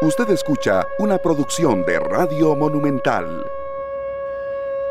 Usted escucha una producción de Radio Monumental.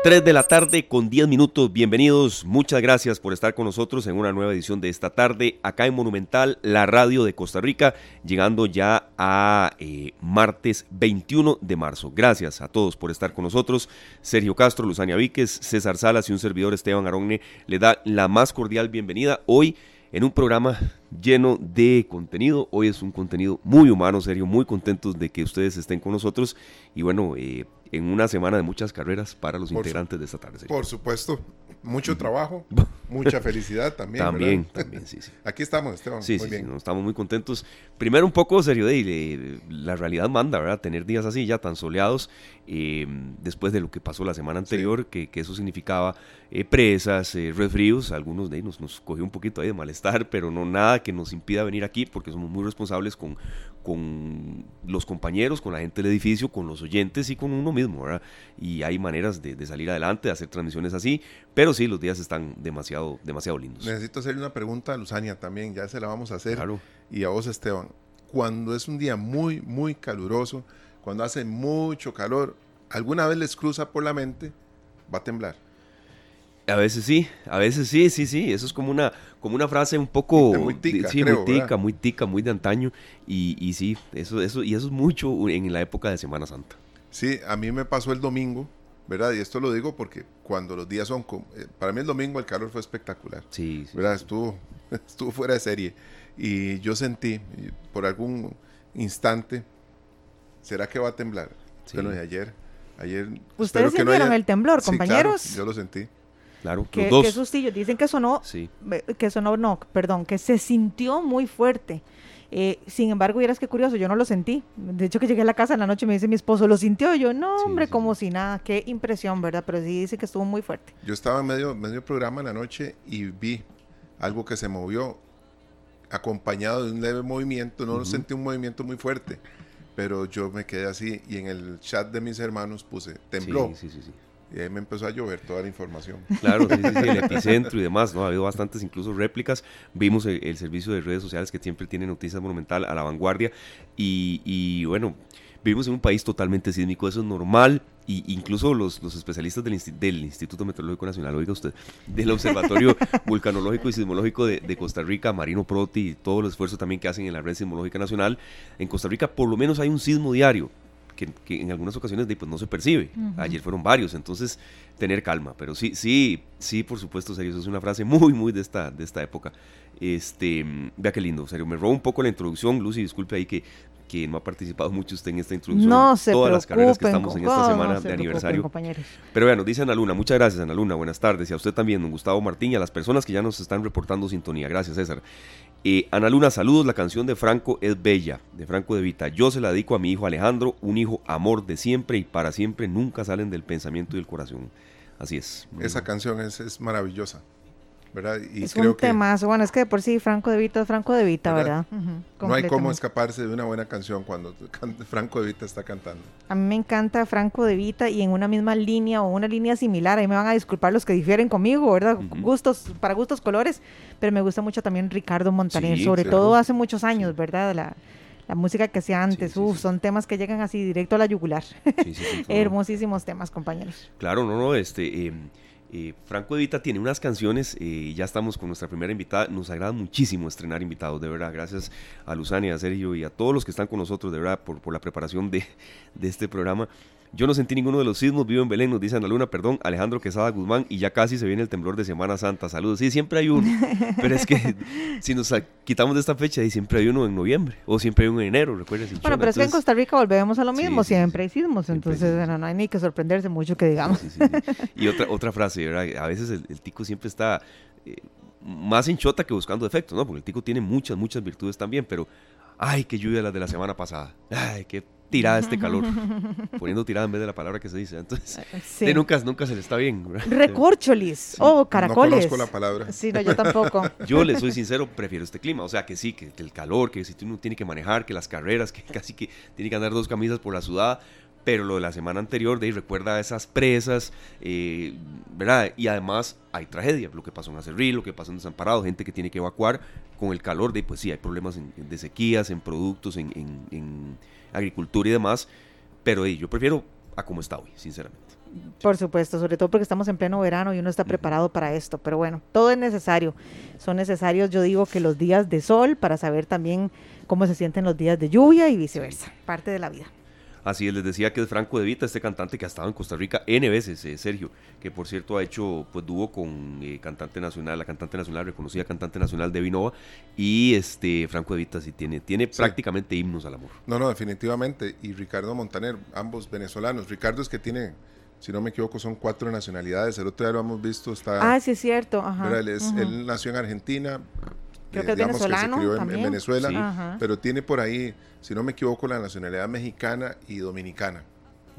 3 de la tarde con 10 minutos, bienvenidos, muchas gracias por estar con nosotros en una nueva edición de esta tarde acá en Monumental, la radio de Costa Rica, llegando ya a eh, martes 21 de marzo. Gracias a todos por estar con nosotros. Sergio Castro, Luzania Víquez, César Salas y un servidor Esteban Aronne le da la más cordial bienvenida hoy en un programa lleno de contenido. Hoy es un contenido muy humano, serio, muy contentos de que ustedes estén con nosotros y bueno, eh, en una semana de muchas carreras para los integrantes de esta tarde. Por supuesto, mucho trabajo, mucha felicidad también. También, también, sí, sí. Aquí estamos, Esteban. Sí, muy sí, bien. estamos muy contentos. Primero un poco serio de la realidad manda, ¿verdad? Tener días así ya tan soleados, eh, después de lo que pasó la semana anterior, que, que, eso significaba eh, presas, eh, resfríos, algunos de ellos nos cogió un poquito ahí de malestar, pero no nada que nos impida venir aquí porque somos muy responsables con, con los compañeros, con la gente del edificio, con los oyentes y con uno mismo, ¿verdad? Y hay maneras de, de salir adelante, de hacer transmisiones así, pero sí, los días están demasiado, demasiado lindos. Necesito hacerle una pregunta a Luzania también, ya se la vamos a hacer. Claro. Y a vos, Esteban. Cuando es un día muy, muy caluroso, cuando hace mucho calor, ¿alguna vez les cruza por la mente, va a temblar? A veces sí, a veces sí, sí, sí. Eso es como una, como una frase un poco muy tica, sí, muy tica, muy tica, muy de antaño. Y, y, sí, eso, eso, y eso es mucho en la época de Semana Santa. Sí, a mí me pasó el domingo, ¿verdad? Y esto lo digo porque cuando los días son, eh, para mí el domingo el calor fue espectacular. Sí, sí ¿verdad? Estuvo, estuvo fuera de serie. Y yo sentí, por algún instante, ¿será que va a temblar? Sí. Bueno, y ayer, ayer. ¿Ustedes sintieron el temblor, compañeros? Sí, claro, yo lo sentí. Claro, que, dos. Qué sustillo. Dicen que sonó, sí. que sonó, no, perdón, que se sintió muy fuerte. Eh, sin embargo, vieras qué curioso, yo no lo sentí. De hecho, que llegué a la casa en la noche me dice mi esposo, ¿lo sintió? yo, no, hombre, sí, sí, como si nada. Qué impresión, ¿verdad? Pero sí dice que estuvo muy fuerte. Yo estaba en medio, medio programa en la noche y vi algo que se movió acompañado de un leve movimiento. No uh -huh. sentí un movimiento muy fuerte, pero yo me quedé así y en el chat de mis hermanos puse, tembló. Sí, sí, sí. Y ahí me empezó a llover toda la información. Claro, sí, sí, sí, el epicentro y demás, ¿no? Ha habido bastantes incluso réplicas. Vimos el, el, servicio de redes sociales que siempre tiene noticias monumental a la vanguardia. Y, y, bueno, vivimos en un país totalmente sísmico, eso es normal. Y incluso los, los especialistas del, del, Instituto Meteorológico Nacional, oiga usted, del Observatorio Vulcanológico y Sismológico de, de, Costa Rica, Marino Proti y todo el esfuerzo también que hacen en la Red Sismológica Nacional, en Costa Rica por lo menos hay un sismo diario que, que, en algunas ocasiones pues, no se percibe. Uh -huh. Ayer fueron varios, entonces tener calma. Pero sí, sí, sí, por supuesto, serio, eso es una frase muy, muy de esta, de esta época. Este, vea qué lindo, serio, me robó un poco la introducción, Lucy, disculpe ahí que, que no ha participado mucho usted en esta introducción. No se Todas las carreras que estamos en esta semana no de aniversario. Pero bueno, dice Ana Luna, muchas gracias Ana Luna, buenas tardes. Y a usted también, don Gustavo Martín, y a las personas que ya nos están reportando sintonía. Gracias, César. Eh, Ana Luna, saludos. La canción de Franco es bella, de Franco de Vita. Yo se la dedico a mi hijo Alejandro, un hijo amor de siempre y para siempre. Nunca salen del pensamiento y del corazón. Así es. Esa canción es, es maravillosa. ¿Verdad? Y es creo un temazo. Bueno, es que de por sí Franco de Vita es Franco de Vita, ¿verdad? ¿verdad? Uh -huh. No hay cómo escaparse de una buena canción cuando Franco de Vita está cantando. A mí me encanta Franco de Vita y en una misma línea o una línea similar, ahí me van a disculpar los que difieren conmigo, ¿verdad? Uh -huh. Gustos, para gustos colores, pero me gusta mucho también Ricardo Montaner, sí, sobre claro. todo hace muchos años, ¿verdad? La, la música que hacía antes, sí, sí, uf, son temas que llegan así directo a la yugular. Hermosísimos temas, compañeros. Claro, no, no, este... Eh, eh, Franco Evita tiene unas canciones, eh, ya estamos con nuestra primera invitada, nos agrada muchísimo estrenar invitados, de verdad, gracias a Luzania, a Sergio y a todos los que están con nosotros, de verdad, por, por la preparación de, de este programa. Yo no sentí ninguno de los sismos, vivo en Belén, nos dice Ana Luna, perdón, Alejandro Quesada Guzmán, y ya casi se viene el temblor de Semana Santa. Saludos. Sí, siempre hay uno, pero es que si nos quitamos de esta fecha, y siempre hay uno en noviembre, o siempre hay uno en enero, recuerden. Bueno, pero entonces, es que en Costa Rica volvemos a lo mismo, sí, siempre hay sismos, entonces no, no, hay ni que sorprenderse mucho que digamos. Y otra, otra frase, ¿verdad? A veces el, el tico siempre está eh, más hinchota que buscando defectos, ¿no? Porque el tico tiene muchas, muchas virtudes también, pero ay, qué lluvia las de la semana pasada. Ay, qué tirada este calor. Poniendo tirada en vez de la palabra que se dice. Entonces, sí. nunca, nunca se le está bien. Recorcholis. Sí. Oh, caracoles. No conozco la palabra. Sí, no, yo tampoco. yo le soy sincero, prefiero este clima. O sea, que sí, que, que el calor, que si uno tiene que manejar, que las carreras, que casi que tiene que andar dos camisas por la sudada. Pero lo de la semana anterior, de ahí recuerda esas presas, eh, ¿verdad? Y además hay tragedia, lo que pasó en Acerril, lo que pasó en Desamparado, gente que tiene que evacuar con el calor, de pues sí, hay problemas de sequías, en productos, en, agricultura y demás, pero yo prefiero a como está hoy, sinceramente. Por supuesto, sobre todo porque estamos en pleno verano y uno está preparado para esto, pero bueno, todo es necesario. Son necesarios, yo digo, que los días de sol para saber también cómo se sienten los días de lluvia y viceversa, parte de la vida. Así es, les decía que es Franco De Vita, este cantante que ha estado en Costa Rica N veces, eh, Sergio, que por cierto ha hecho pues dúo con eh, cantante nacional, la cantante nacional, reconocida cantante nacional de Vinova, y este Franco De Vita sí tiene, tiene prácticamente himnos al amor. No, no, definitivamente, y Ricardo Montaner, ambos venezolanos. Ricardo es que tiene si no me equivoco, son cuatro nacionalidades. El otro día lo hemos visto. Está, ah, sí, es cierto. él, nació en Argentina, Creo que es venezolano. se crió en, Venezuela, pero tiene por ahí, si no me equivoco, la nacionalidad mexicana y dominicana.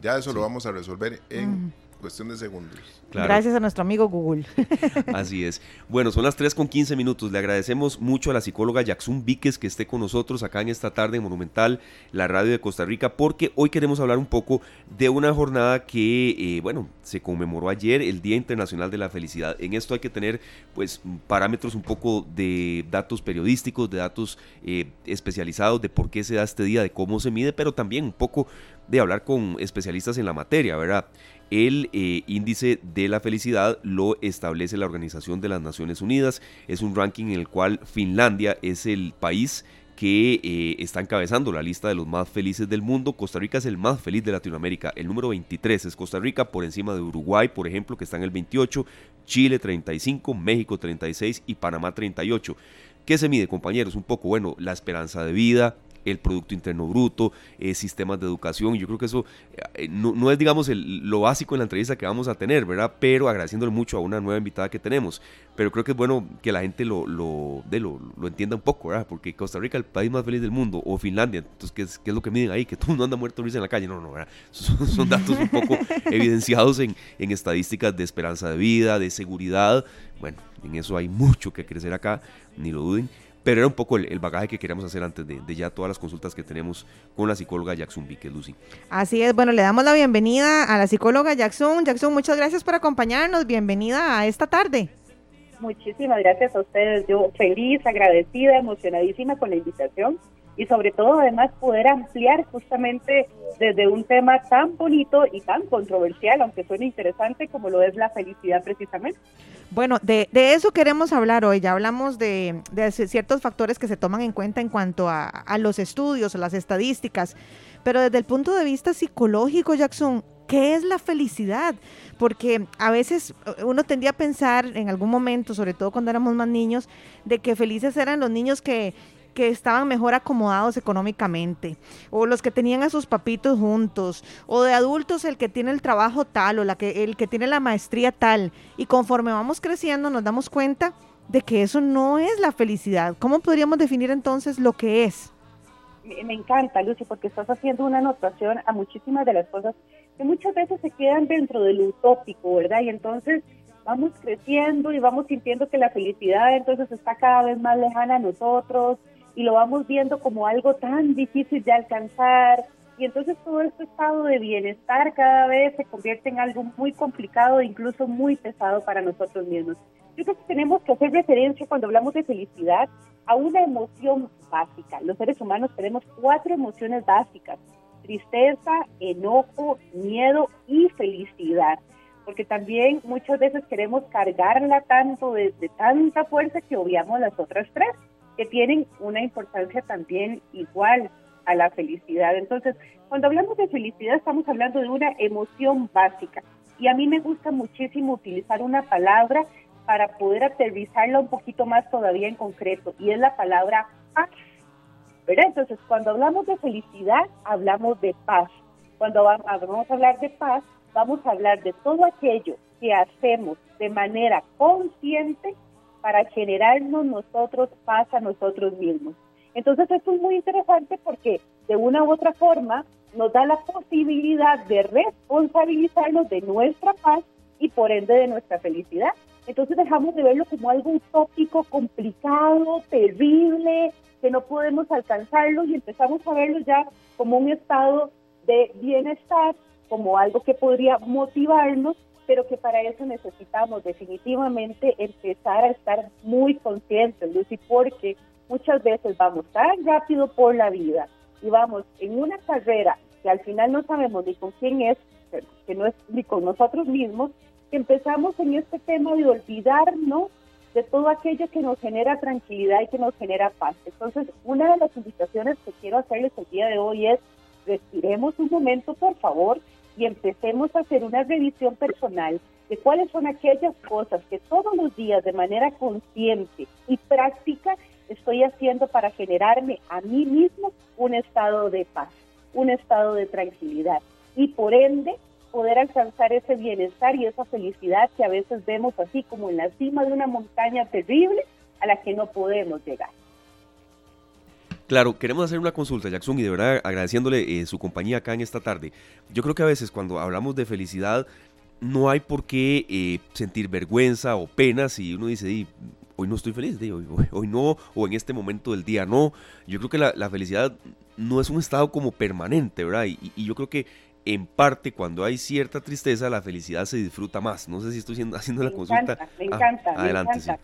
Ya eso lo vamos a resolver en cuestión de segundos. Gracias a nuestro amigo Google. Así es. Bueno, son las 3 con 15 minutos. Le agradecemos mucho a la psicóloga Yaxun Víquez que esté con nosotros acá en esta tarde en Monumental, la radio de Costa Rica, porque hoy queremos hablar un poco de una jornada que, eh, bueno, se conmemoró ayer, el Día Internacional de la Felicidad. En esto hay que tener, pues, parámetros un poco de datos periodísticos, de datos eh, especializados de por qué se da este día, de cómo se mide, pero también un poco de hablar con especialistas en la materia, ¿verdad? El eh, índice de la felicidad lo establece la Organización de las Naciones Unidas. Es un ranking en el cual Finlandia es el país que eh, está encabezando la lista de los más felices del mundo. Costa Rica es el más feliz de Latinoamérica. El número 23 es Costa Rica, por encima de Uruguay, por ejemplo, que está en el 28, Chile 35, México 36 y Panamá 38. ¿Qué se mide, compañeros? Un poco, bueno, la esperanza de vida, el Producto Interno Bruto, eh, sistemas de educación. Yo creo que eso eh, no, es, digamos, lo básico en la entrevista que vamos a tener, ¿verdad? Pero agradeciéndole mucho a una nueva invitada que tenemos. Pero creo que es bueno que la gente lo, lo, de, lo, entienda un poco, ¿verdad? Porque Costa Rica es el país más feliz del mundo, o Finlandia, entonces, ¿qué es, qué es lo que miden ahí? Que todo el mundo anda muerto risa en la calle. No, no, ¿verdad? Son, datos un poco evidenciados en, en estadísticas de esperanza de vida, de seguridad. Bueno, en eso hay mucho que crecer acá, ni lo duden pero era un poco el, bagaje que queríamos hacer antes de, ya todas las consultas que tenemos con la psicóloga Jackson Vique, Lucy. Así es, bueno, le damos la bienvenida a la psicóloga Jackson. Jackson, muchas gracias por acompañarnos, bienvenida a esta tarde. Muchísimas gracias a ustedes, yo feliz, agradecida, emocionadísima con la invitación y sobre todo además poder ampliar justamente desde un tema tan bonito y tan controversial, aunque suene interesante como lo es la felicidad precisamente. Bueno, de, eso queremos hablar hoy. Ya hablamos de, de, ciertos factores que se toman en cuenta en cuanto a, a los estudios, las estadísticas, pero desde el punto de vista psicológico, Jackson, ¿qué es la felicidad? Porque a veces eh, uno tendía a pensar en algún momento, sobre todo cuando éramos más niños, de que felices eran los niños que que estaban mejor acomodados económicamente, o los que tenían a sus papitos juntos, o de adultos el que tiene el trabajo tal, o la que, el que tiene la maestría tal. Y conforme vamos creciendo nos damos cuenta de que eso no es la felicidad. ¿Cómo podríamos definir entonces lo que es? Me encanta, Lucy, porque estás haciendo una anotación a muchísimas de las cosas que muchas veces se quedan dentro del utópico, ¿verdad? Y entonces vamos creciendo y vamos sintiendo que la felicidad entonces está cada vez más lejana a nosotros, y lo vamos viendo como algo tan difícil de alcanzar y entonces todo este estado de bienestar cada vez se convierte en algo muy complicado e incluso muy pesado para nosotros mismos. Yo creo que tenemos que hacer referencia cuando hablamos de felicidad a una emoción básica. Los seres humanos tenemos cuatro emociones básicas, tristeza, enojo, miedo y felicidad. Porque también muchas veces queremos cargarla tanto de, de tanta fuerza que obviamos las otras tres que tienen una importancia también igual a la felicidad. Entonces, cuando hablamos de felicidad estamos hablando de una emoción básica y a mí me gusta muchísimo utilizar una palabra para poder aterrizarla un poquito más todavía en concreto y es la palabra paz. ¿verdad? Entonces, cuando hablamos de felicidad, hablamos de paz. Cuando vamos a hablar de paz, vamos a hablar de todo aquello que hacemos de manera consciente para generarnos nosotros paz a nosotros mismos. Entonces esto es muy interesante porque de una u otra forma nos da la posibilidad de responsabilizarnos de nuestra paz y por ende de nuestra felicidad. Entonces dejamos de verlo como algo utópico, complicado, terrible, que no podemos alcanzarlo y empezamos a verlo ya como un estado de bienestar como algo que podría motivarnos, pero que para eso necesitamos definitivamente empezar a estar muy conscientes, Lucy, porque muchas veces vamos tan rápido por la vida y vamos en una carrera que al final no sabemos ni con quién es, que no es ni con nosotros mismos, que empezamos en este tema de olvidarnos de todo aquello que nos genera tranquilidad y que nos genera paz. Entonces, una de las invitaciones que quiero hacerles el día de hoy es, respiremos un momento, por favor, y empecemos a hacer una revisión personal de cuáles son aquellas cosas que todos los días de manera consciente y práctica estoy haciendo para generarme a mí mismo un estado de paz, un estado de tranquilidad y por ende poder alcanzar ese bienestar y esa felicidad que a veces vemos así como en la cima de una montaña terrible a la que no podemos llegar. Claro, queremos hacer una consulta, Jackson, y de verdad agradeciéndole eh, su compañía acá en esta tarde. Yo creo que a veces cuando hablamos de felicidad, no hay por qué eh, sentir vergüenza o pena si uno dice, hoy no estoy feliz, hoy, hoy, no, o en este momento del día no. Yo creo que la, felicidad no es un estado como permanente, ¿verdad? y yo creo que en parte cuando hay cierta tristeza, la felicidad se disfruta más. No sé si estoy haciendo la consulta. me encanta, adelante, me encanta.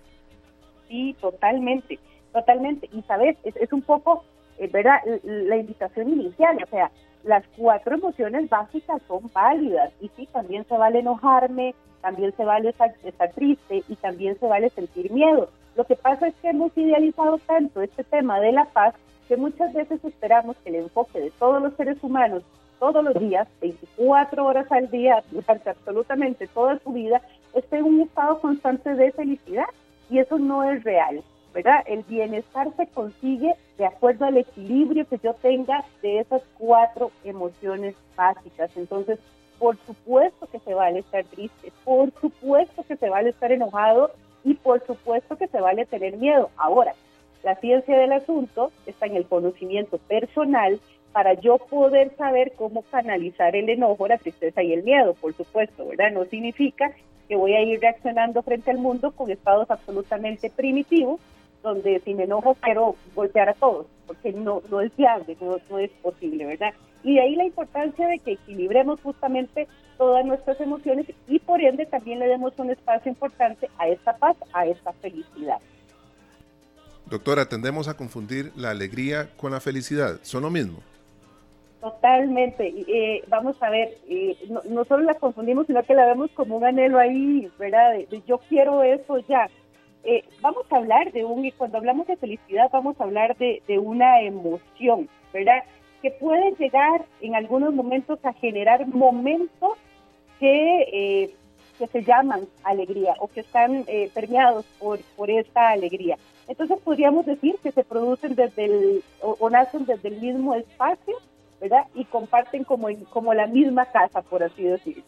Sí. totalmente, totalmente. Y sabes, es, un poco, eh, ¿verdad? La invitación inicial, o sea, las cuatro emociones básicas son válidas. Y sí, también se vale enojarme, también se vale estar, estar triste y también se vale sentir miedo. Lo que pasa es que hemos idealizado tanto este tema de la paz que muchas veces esperamos que el enfoque de todos los seres humanos todos los días, 24 horas al día, durante absolutamente toda su vida, esté en un estado constante de felicidad. Y eso no es real, ¿verdad? El bienestar se consigue de acuerdo al equilibrio que yo tenga de esas cuatro emociones básicas. Entonces, por supuesto que se vale estar triste, por supuesto que se vale estar enojado y por supuesto que se vale tener miedo. Ahora, la ciencia del asunto está en el conocimiento personal para yo poder saber cómo canalizar el enojo, la tristeza y el miedo, por supuesto, ¿verdad? No significa que voy a ir reaccionando frente al mundo con estados absolutamente primitivos, donde si me enojo quiero golpear a todos, porque no, no es viable, no, no es posible, ¿verdad? Y de ahí la importancia de que equilibremos justamente todas nuestras emociones y por ende también le demos un espacio importante a esta paz, a esta felicidad. Doctora, tendemos a confundir la alegría con la felicidad. ¿Son lo mismo? Totalmente. Eh, vamos a ver, eh, no, solo la confundimos, sino que la vemos como un anhelo ahí, ¿verdad? De, yo quiero eso ya. Eh, vamos a hablar de un, y cuando hablamos de felicidad, vamos a hablar de, una emoción, ¿verdad? Que puede llegar en algunos momentos a generar momentos que, que se llaman alegría o que están permeados por, por esta alegría. Entonces podríamos decir que se producen desde el, o nacen desde el mismo espacio ¿verdad? Y comparten como, como la misma casa, por así decirlo.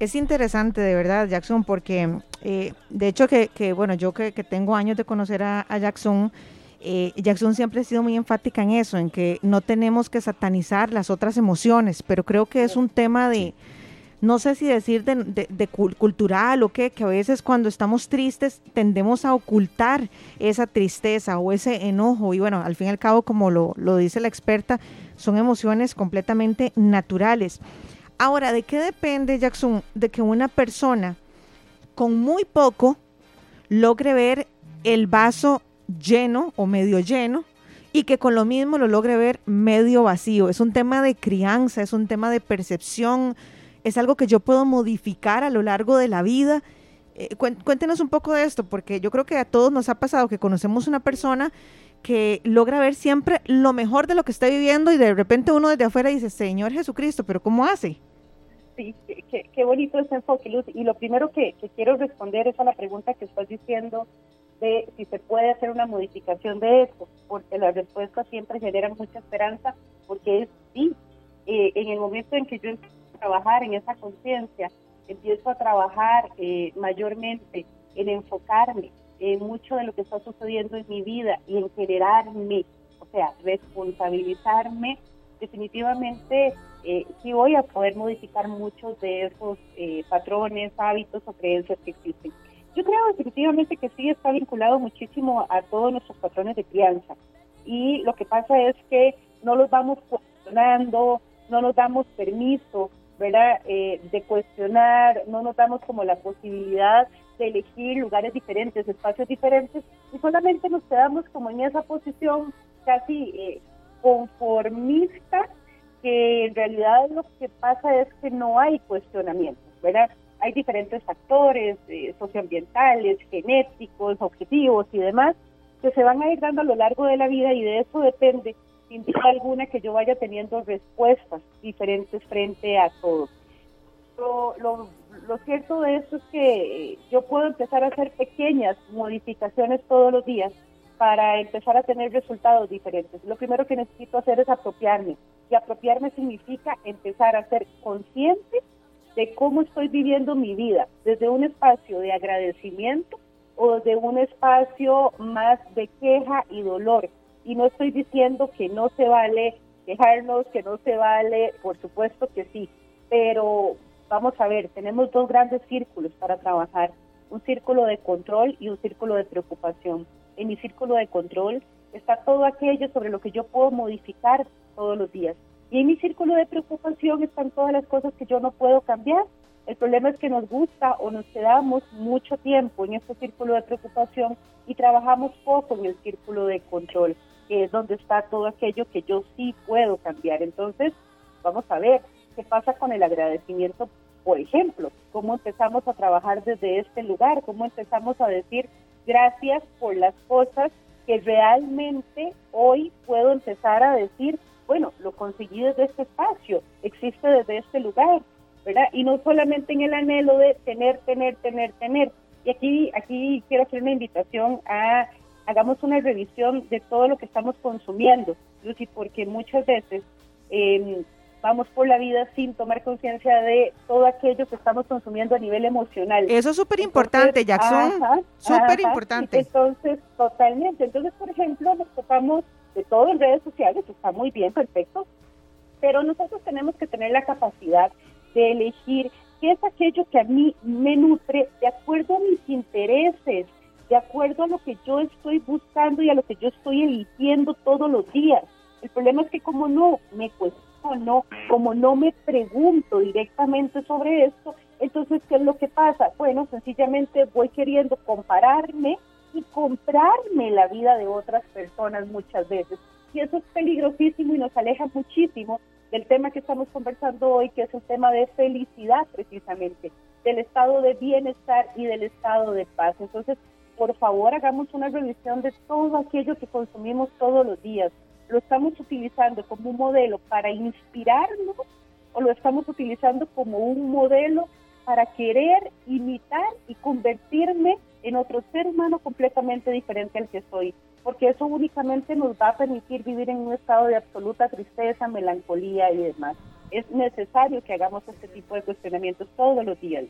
Es interesante, de verdad, Jackson, porque eh, de hecho que, bueno, yo que, tengo años de conocer a, Jackson, eh, Jackson siempre ha sido muy enfática en eso, en que no tenemos que satanizar las otras emociones, pero creo que es un tema de no sé si decir de, cultural o qué, que a veces cuando estamos tristes tendemos a ocultar esa tristeza o ese enojo. Y bueno, al fin y al cabo, como lo, lo dice la experta, son emociones completamente naturales. Ahora, ¿de qué depende, Jackson, de que una persona con muy poco logre ver el vaso lleno o medio lleno y que con lo mismo lo logre ver medio vacío? Es un tema de crianza, es un tema de percepción, es algo que yo puedo modificar a lo largo de la vida. Eh, cuéntenos un poco de esto, porque yo creo que a todos nos ha pasado que conocemos una persona que logra ver siempre lo mejor de lo que está viviendo y de repente uno desde afuera dice, Señor Jesucristo, pero ¿cómo hace? Sí, qué, bonito ese enfoque, Luz. Y lo primero que, quiero responder es a la pregunta que estás diciendo de si se puede hacer una modificación de esto, porque las respuestas siempre generan mucha esperanza, porque es sí. Eh, en el momento en que yo trabajar en esa conciencia, empiezo a trabajar eh, mayormente en enfocarme en mucho de lo que está sucediendo en mi vida y en generarme, o sea, responsabilizarme, definitivamente eh, sí voy a poder modificar muchos de esos eh, patrones, hábitos o creencias que existen. Yo creo definitivamente que sí está vinculado muchísimo a todos nuestros patrones de crianza. Y lo que pasa es que no los vamos cuestionando, no nos damos permiso, ¿verdad? Eh, de cuestionar, no nos damos como la posibilidad de elegir lugares diferentes, espacios diferentes, y solamente nos quedamos como en esa posición casi eh, conformista, que en realidad lo que pasa es que no hay cuestionamiento, ¿verdad? Hay diferentes factores eh, socioambientales, genéticos, objetivos y demás, que se van a ir dando a lo largo de la vida y de eso depende, sin duda alguna, que yo vaya teniendo respuestas diferentes frente a todo. Lo, lo, cierto de esto es que yo puedo empezar a hacer pequeñas modificaciones todos los días para empezar a tener resultados diferentes. Lo primero que necesito hacer es apropiarme. Y apropiarme significa empezar a ser consciente de cómo estoy viviendo mi vida, desde un espacio de agradecimiento o de un espacio más de queja y dolor. Y no estoy diciendo que no se vale quejarnos, que no se vale, por supuesto que sí, pero vamos a ver, tenemos dos grandes círculos para trabajar, un círculo de control y un círculo de preocupación. En mi círculo de control está todo aquello sobre lo que yo puedo modificar todos los días. Y en mi círculo de preocupación están todas las cosas que yo no puedo cambiar. El problema es que nos gusta o nos quedamos mucho tiempo en este círculo de preocupación y trabajamos poco en el círculo de control, que es donde está todo aquello que yo sí puedo cambiar. Entonces, vamos a ver qué pasa con el agradecimiento, por ejemplo, cómo empezamos a trabajar desde este lugar, cómo empezamos a decir gracias por las cosas que realmente hoy puedo empezar a decir bueno, lo conseguí desde este espacio, existe desde este lugar, ¿verdad? Y no solamente en el anhelo de tener, tener, tener, tener. Y aquí, aquí quiero hacer una invitación a hagamos una revisión de todo lo que estamos consumiendo, Lucy, porque muchas veces em, vamos por la vida sin tomar conciencia de todo aquello que estamos consumiendo a nivel emocional. Eso es súper importante, Jackson. Súper importante. Entonces, totalmente. Entonces, por ejemplo, nos tocamos de todo en redes sociales, está muy bien, perfecto, pero nosotros tenemos que tener la capacidad de elegir qué es aquello que a mí me nutre de acuerdo a mis intereses, de acuerdo a lo que yo estoy buscando y a lo que yo estoy eligiendo todos los días. El problema es que como no me cuestiono, como no me pregunto directamente sobre esto, entonces, ¿qué es lo que pasa? Bueno, sencillamente voy queriendo compararme y comprarme la vida de otras personas muchas veces. Y eso es peligrosísimo y nos aleja muchísimo del tema que estamos conversando hoy, que es el tema de felicidad precisamente, del estado de bienestar y del estado de paz. Entonces, por favor, hagamos una revisión de todo aquello que consumimos todos los días. ¿Lo estamos utilizando como un modelo para inspirarnos o lo estamos utilizando como un modelo para querer imitar y convertirme en otro ser humano completamente diferente al que soy, porque eso únicamente nos va a permitir vivir en un estado de absoluta tristeza, melancolía y demás. Es necesario que hagamos este tipo de cuestionamientos todos los días.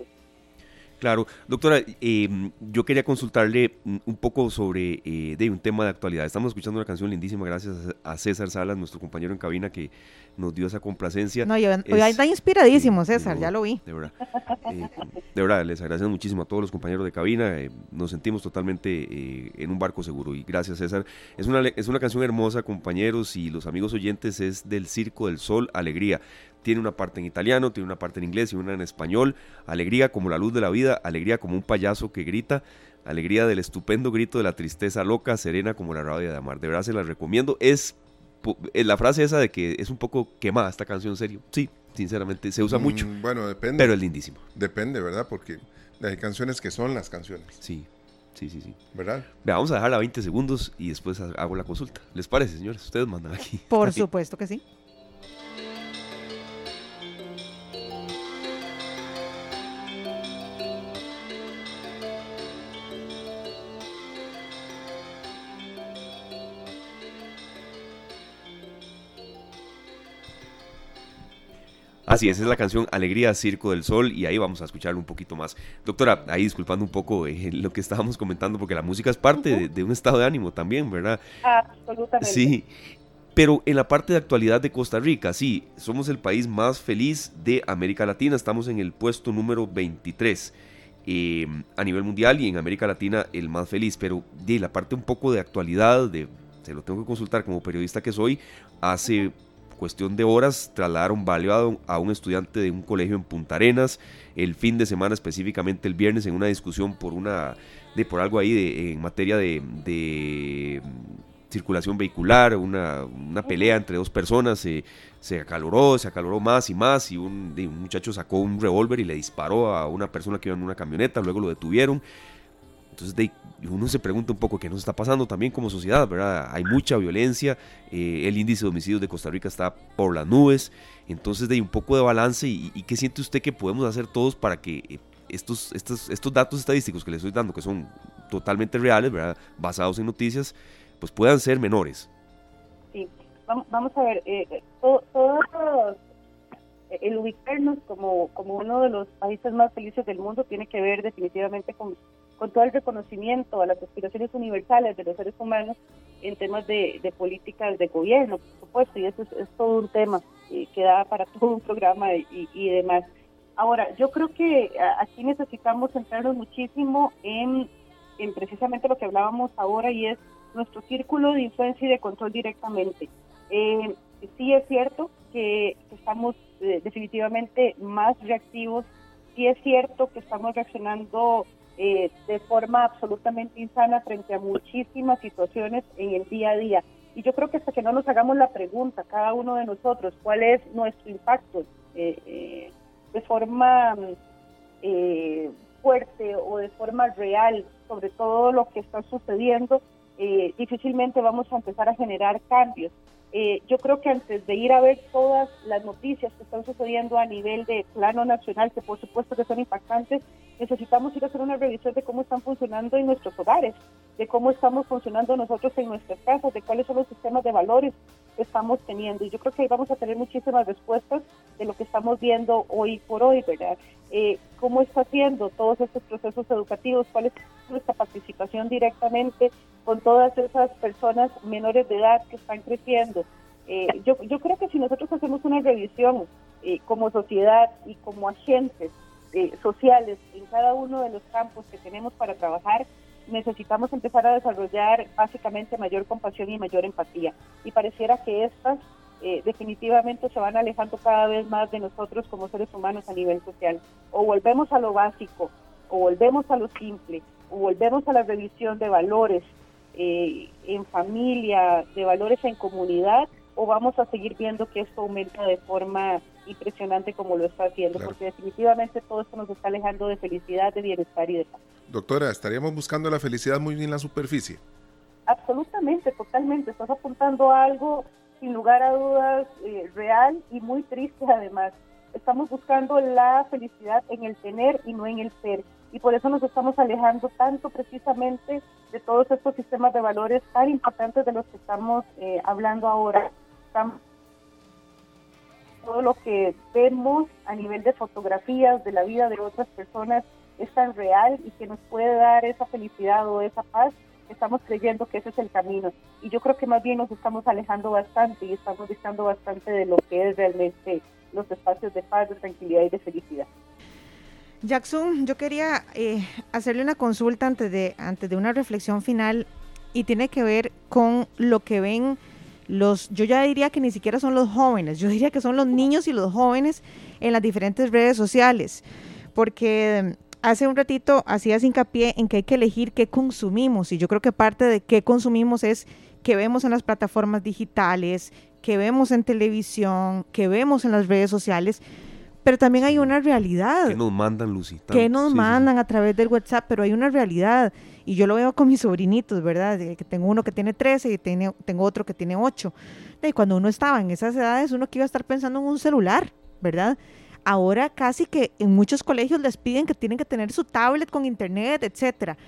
Claro, doctora, em, yo quería consultarle un poco sobre eh, de un tema de actualidad. Estamos escuchando una canción lindísima, gracias a César Salas, nuestro compañero en cabina, que nos dio esa complacencia. No, hoy está inspiradísimo, César, ya lo vi. De verdad, eh, de verdad, les agradecemos muchísimo a todos los compañeros de cabina. Eh, nos sentimos totalmente en un barco seguro y gracias, César. Es una, es una canción hermosa, compañeros y los amigos oyentes, es del Circo del Sol, Alegría. Tiene una parte en italiano, tiene una parte en inglés y una en español. Alegría como la luz de la vida, alegría como un payaso que grita, alegría del estupendo grito de la tristeza loca, serena como la rabia de amar. De verdad se la recomiendo. Es eh, la frase esa de que es un poco quemada esta canción, serio. Sí, sinceramente, se usa mm, mucho. bueno, depende. Pero es lindísimo. Depende, ¿verdad? Porque hay canciones que son las canciones. Sí. Sí, sí, sí. ¿Verdad? vamos a dejarla 20 segundos y después hago la consulta. ¿Les parece, señores? Ustedes mandan aquí. Por supuesto que sí. Así es, es la canción Alegría Circo del Sol y ahí vamos a escucharlo un poquito más. Doctora, ahí disculpando un poco eh, lo que estábamos comentando, porque la música es parte de, un estado de ánimo también, ¿verdad? Absolutamente. Sí, pero en la parte de actualidad de Costa Rica, sí, somos el país más feliz de América Latina, estamos en el puesto número 23. Em, a nivel mundial y en América Latina el más feliz, pero de la parte un poco de actualidad, de se lo tengo que consultar como periodista que soy, hace cuestión de horas trasladaron baleado a un estudiante de un colegio en Punta Arenas, el fin de semana específicamente el viernes en una discusión por una de por algo ahí de, en materia de, de circulación vehicular, una, una, pelea entre dos personas, se acaloró, se acaloró más y más y un, un muchacho sacó un revólver y le disparó a una persona que iba en una camioneta, luego lo detuvieron. Entonces de, uno se pregunta un poco qué nos está pasando también como sociedad, ¿verdad? Hay mucha violencia, eh, el índice de homicidios de Costa Rica está por las nubes, entonces de un poco de balance y, qué siente usted que podemos hacer todos para que eh, estos, estos, estos datos estadísticos que le estoy dando, que son totalmente reales, ¿verdad? Basados en noticias, pues puedan ser menores. Sí, vamos, a ver, eh, todo, el ubicarnos como, como uno de los países más felices del mundo tiene que ver definitivamente con con todo el reconocimiento a las aspiraciones universales de los seres humanos en temas de, políticas de gobierno, por supuesto, y eso es, todo un tema que da para todo un programa y, demás. Ahora, yo creo que aquí necesitamos centrarnos muchísimo en, precisamente lo que hablábamos ahora y es nuestro círculo de influencia y de control directamente. Eh, sí es cierto que, estamos eh, definitivamente más reactivos, sí es cierto que estamos reaccionando eh, de forma absolutamente insana frente a muchísimas situaciones en el día a día. Y yo creo que hasta que no nos hagamos la pregunta, cada uno de nosotros, cuál es nuestro impacto eh, eh, de forma fuerte o de forma real sobre todo lo que está sucediendo, difícilmente vamos a empezar a generar cambios. Eh, yo creo que antes de ir a ver todas las noticias que están sucediendo a nivel de plano nacional, que por supuesto que son impactantes, necesitamos ir a hacer una revisión de cómo están funcionando en nuestros hogares, de cómo estamos funcionando nosotros en nuestras casas, de cuáles son los sistemas de valores que estamos teniendo. Y yo creo que ahí vamos a tener muchísimas respuestas de lo que estamos viendo hoy por hoy, ¿verdad? Eh, cómo está haciendo todos estos procesos educativos, cuál es nuestra participación directamente con todas esas personas menores de edad que están creciendo. Eh, yo, yo creo que si nosotros hacemos una revisión eh, como sociedad y como agentes eh, sociales en cada uno de los campos que tenemos para trabajar, necesitamos empezar a desarrollar básicamente mayor compasión y mayor empatía. Y pareciera que estas definitivamente se van alejando cada vez más de nosotros como seres humanos a nivel social. O volvemos a lo básico, o volvemos a lo simple, o volvemos a la revisión de valores, eh, en familia, de valores en comunidad, o vamos a seguir viendo que esto aumenta de forma impresionante como lo está haciendo, porque definitivamente todo esto nos está alejando de felicidad, de bienestar y de paz. Doctora, ¿estaríamos buscando la felicidad muy en la superficie? Absolutamente, totalmente. Estás apuntando a algo sin lugar a dudas eh, real y muy triste además. Estamos buscando la felicidad en el tener y no en el ser y por eso nos estamos alejando tanto precisamente de todos estos sistemas de valores tan importantes de los que estamos eh, hablando ahora. todo lo que vemos a nivel de fotografías de la vida de otras personas es tan real y que nos puede dar esa felicidad o esa paz, estamos creyendo que ese es el camino. Y yo creo que más bien nos estamos alejando bastante y estamos distando bastante de lo que es realmente los espacios de paz, de tranquilidad y de felicidad. Jackson, yo quería eh, hacerle una consulta antes de, antes de una reflexión final y tiene que ver con lo que ven los, yo ya diría que ni siquiera son los jóvenes, yo diría que son los niños y los jóvenes en las diferentes redes sociales, porque hace un ratito hacías hincapié en que hay que elegir qué consumimos y yo creo que parte de qué consumimos es que vemos en las plataformas digitales, que vemos en televisión, que vemos en las redes sociales, pero también hay una realidad. Que nos mandan, Lucy. Que nos mandan a través del WhatsApp, pero hay una realidad. Y yo lo veo con mis sobrinitos, ¿verdad? Que tengo uno que tiene 13 y tiene, tengo otro que tiene 8. Y cuando uno estaba en esas edades, uno que iba a estar pensando en un celular, ¿verdad? Ahora casi que en muchos colegios les piden que tienen que tener su tablet con internet, etcétera.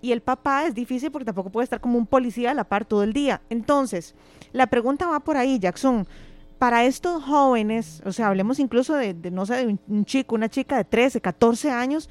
Y el papá es difícil porque tampoco puede estar como un policía a la par todo el día. Entonces, la pregunta va por ahí, Jackson para estos jóvenes, o sea, hablemos incluso de, no sé, de un, chico, una chica de 13, 14 años,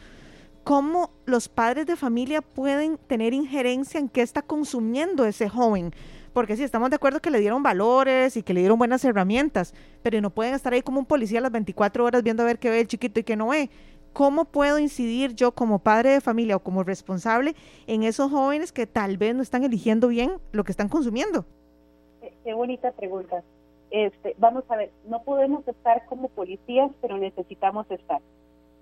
¿cómo los padres de familia pueden tener injerencia en qué está consumiendo ese joven? Porque sí, estamos de acuerdo que le dieron valores y que le dieron buenas herramientas, pero no pueden estar ahí como un policía las 24 horas viendo a ver qué ve el chiquito y qué no ve. ¿cómo puedo incidir yo como padre de familia o como responsable en esos jóvenes que tal vez no están eligiendo bien lo que están consumiendo? Qué, bonita pregunta. Este, vamos a ver, no podemos estar como policías, pero necesitamos estar.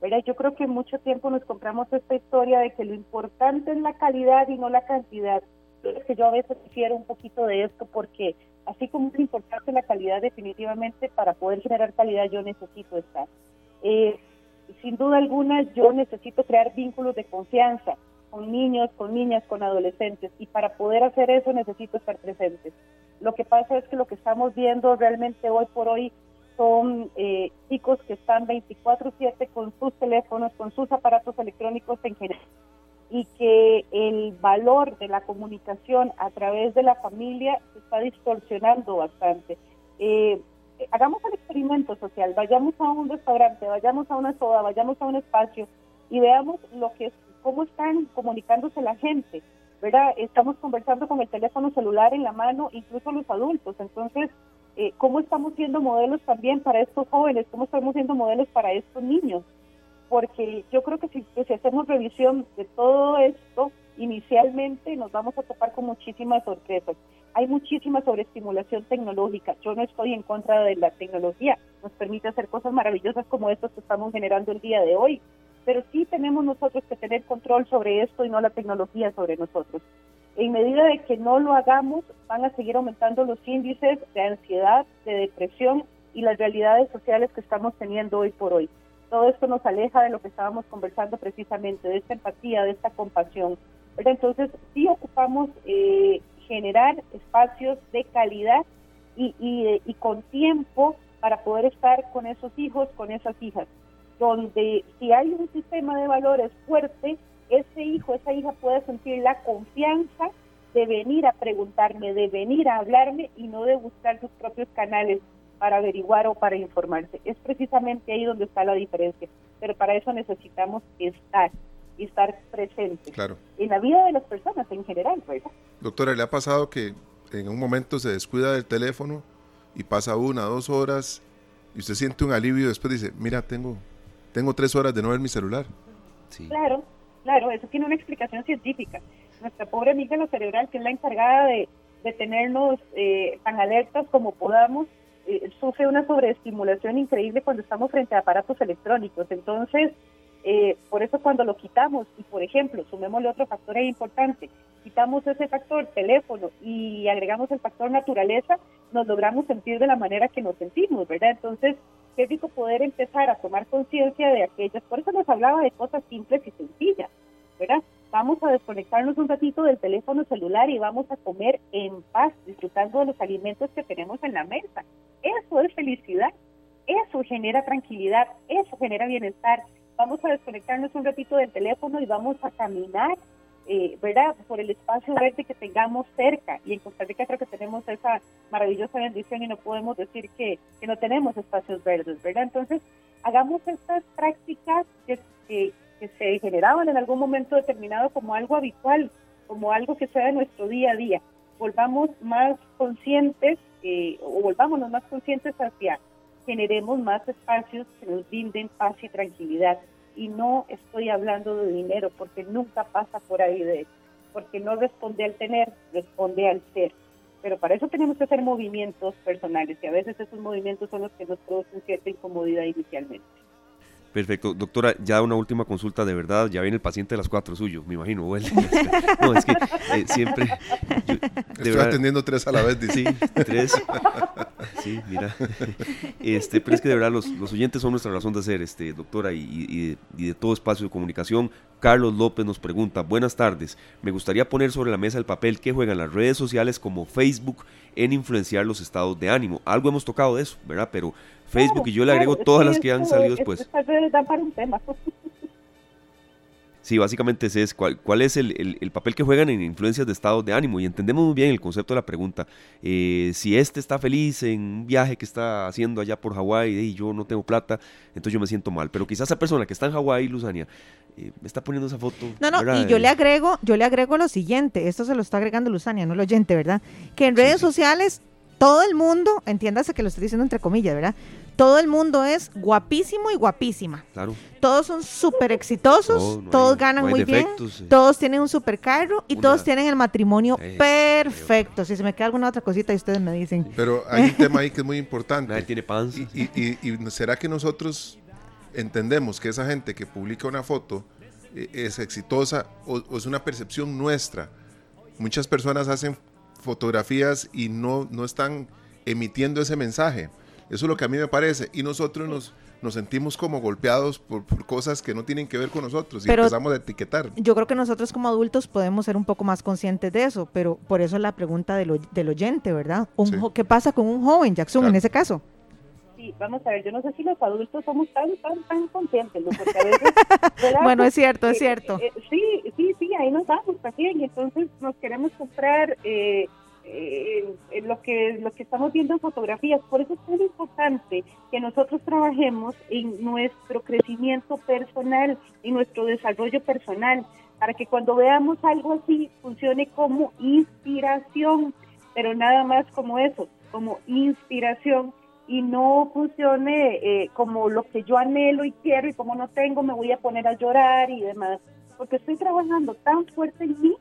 ¿verdad? Yo creo que mucho tiempo nos compramos esta historia de que lo importante es la calidad y no la cantidad. Es que yo a veces prefiero un poquito de esto porque así como es importante la calidad definitivamente, para poder generar calidad yo necesito estar. Eh, sin duda alguna yo necesito crear vínculos de confianza con niños, con niñas, con adolescentes y para poder hacer eso necesito estar presente. Lo que pasa es que lo que estamos viendo realmente hoy por hoy son eh, chicos que están 24/7 con sus teléfonos, con sus aparatos electrónicos en general y que el valor de la comunicación a través de la familia se está distorsionando bastante. Eh, hagamos el experimento social, vayamos a un restaurante, vayamos a una soda, vayamos a un espacio y veamos lo que cómo están comunicándose la gente, ¿verdad? Estamos conversando con el teléfono celular en la mano, incluso los adultos, entonces, eh, ¿cómo estamos siendo modelos también para estos jóvenes? ¿Cómo estamos siendo modelos para estos niños? porque yo creo que si, hacemos revisión de todo esto, inicialmente nos vamos a topar con muchísimas sorpresas. Hay muchísima sobreestimulación tecnológica. Yo no estoy en contra de la tecnología. Nos permite hacer cosas maravillosas como estas que estamos generando el día de hoy. Pero sí tenemos nosotros que tener control sobre esto y no la tecnología sobre nosotros. En medida de que no lo hagamos, van a seguir aumentando los índices de ansiedad, de depresión y las realidades sociales que estamos teniendo hoy por hoy todo esto nos aleja de lo que estábamos conversando precisamente, de esta empatía, de esta compasión. Entonces, sí ocupamos eh, generar espacios de calidad y, y, con tiempo para poder estar con esos hijos, con esas hijas, donde si hay un sistema de valores fuerte, ese hijo, esa hija puede sentir la confianza de venir a preguntarme, de venir a hablarme y no de buscar sus propios canales para averiguar o para informarse. Es precisamente ahí donde está la diferencia. Pero para eso necesitamos estar y estar presentes claro. en la vida de las personas en general. Doctora, ¿le ha pasado que en un momento se descuida del teléfono y pasa una, dos horas y usted siente un alivio y después dice, mira, tengo, tengo tres horas de no ver mi celular? Sí. Claro, claro, eso tiene una explicación científica. Nuestra pobre amiga lo cerebral, que es la encargada de, de tenernos eh, tan alertas como podamos, eh, sufre una sobreestimulación increíble cuando estamos frente a aparatos electrónicos. Entonces, eh, por eso cuando lo quitamos, y por ejemplo, sumémosle otro factor importante, quitamos ese factor teléfono y agregamos el factor naturaleza, nos logramos sentir de la manera que nos sentimos, ¿verdad? Entonces, qué rico poder empezar a tomar conciencia de aquellas, por eso nos hablaba de cosas simples y sencillas, ¿verdad? Vamos a desconectarnos un ratito del teléfono celular y vamos a comer en paz, disfrutando de los alimentos que tenemos en la mesa. Eso es felicidad, eso genera tranquilidad, eso genera bienestar. Vamos a desconectarnos un ratito del teléfono y vamos a caminar, eh, ¿verdad? Por el espacio verde que tengamos cerca. Y en Costa Rica creo que tenemos esa maravillosa bendición y no podemos decir que, no tenemos espacios verdes, ¿verdad? Entonces, hagamos estas prácticas que, que, se generaban en algún momento determinado como algo habitual, como algo que sea de nuestro día a día. Volvamos más conscientes eh, o volvámonos más conscientes hacia generemos más espacios que nos brinden paz y tranquilidad. Y no estoy hablando de dinero, porque nunca pasa por ahí de eso, porque no responde al tener, responde al ser. Pero para eso tenemos que hacer movimientos personales y a veces esos movimientos son los que nos producen cierta incomodidad inicialmente. Perfecto. Doctora, ya una última consulta de verdad. Ya viene el paciente de las cuatro suyo, me imagino. no, es que eh, siempre... Estoy atendiendo tres a la vez, dice. Sí, tres. Sí, mira. Este, pero es que de verdad los, los oyentes son nuestra razón de ser, este, doctora, y, y, de, todo espacio de comunicación. Carlos López nos pregunta, buenas tardes. Me gustaría poner sobre la mesa el papel que juegan las redes sociales como Facebook en influenciar los estados de ánimo. Algo hemos tocado de eso, ¿verdad? Pero Facebook y yo le agrego todas las que han salido después. Sí, básicamente ese es cuál, cuál es el, el, papel que juegan en influencias de estados de ánimo y entendemos muy bien el concepto de la pregunta. Eh, si este está feliz en un viaje que está haciendo allá por Hawái y yo no tengo plata, entonces yo me siento mal. Pero quizás esa persona que está en Hawái, Luzania, eh, me está poniendo esa foto. No, no, y yo le agrego, yo le agrego lo siguiente, esto se lo está agregando Luzania, no el oyente, ¿verdad? Que en redes sociales todo el mundo, entiéndase que lo estoy diciendo entre comillas, ¿verdad? Todo el mundo es guapísimo y guapísima. Claro. Todos son súper exitosos, todos ganan muy bien, todos tienen un super carro y todos tienen el matrimonio perfecto. Si se me queda alguna otra cosita, y ustedes me dicen. Pero hay un tema ahí que es muy importante. Nadie tiene pan. Y, será que nosotros entendemos que esa gente que publica una foto eh, es exitosa o es una percepción nuestra? Muchas personas hacen fotografías y no, no están emitiendo ese mensaje. Eso es lo que a mí me parece. Y nosotros nos, nos sentimos como golpeados por, cosas que no tienen que ver con nosotros y empezamos a etiquetar. Yo creo que nosotros como adultos podemos ser un poco más conscientes de eso, pero por eso la pregunta del, del oyente, ¿verdad? Un, ¿Qué pasa con un joven, Jackson, en ese caso? Vamos a ver, yo no sé si los adultos somos tan, tan, tan conscientes, porque a veces... bueno, es cierto, es eh, cierto. Eh, sí, sí, sí, ahí nos damos también, y entonces nos queremos comprar... Eh, eh, lo que lo que estamos viendo en fotografías. Por eso es tan importante que nosotros trabajemos en nuestro crecimiento personal, en nuestro desarrollo personal, para que cuando veamos algo así funcione como inspiración, pero nada más como eso, como inspiración y no funcione eh, como lo que yo anhelo y quiero y como no tengo me voy a poner a llorar y demás, porque estoy trabajando tan fuerte en mí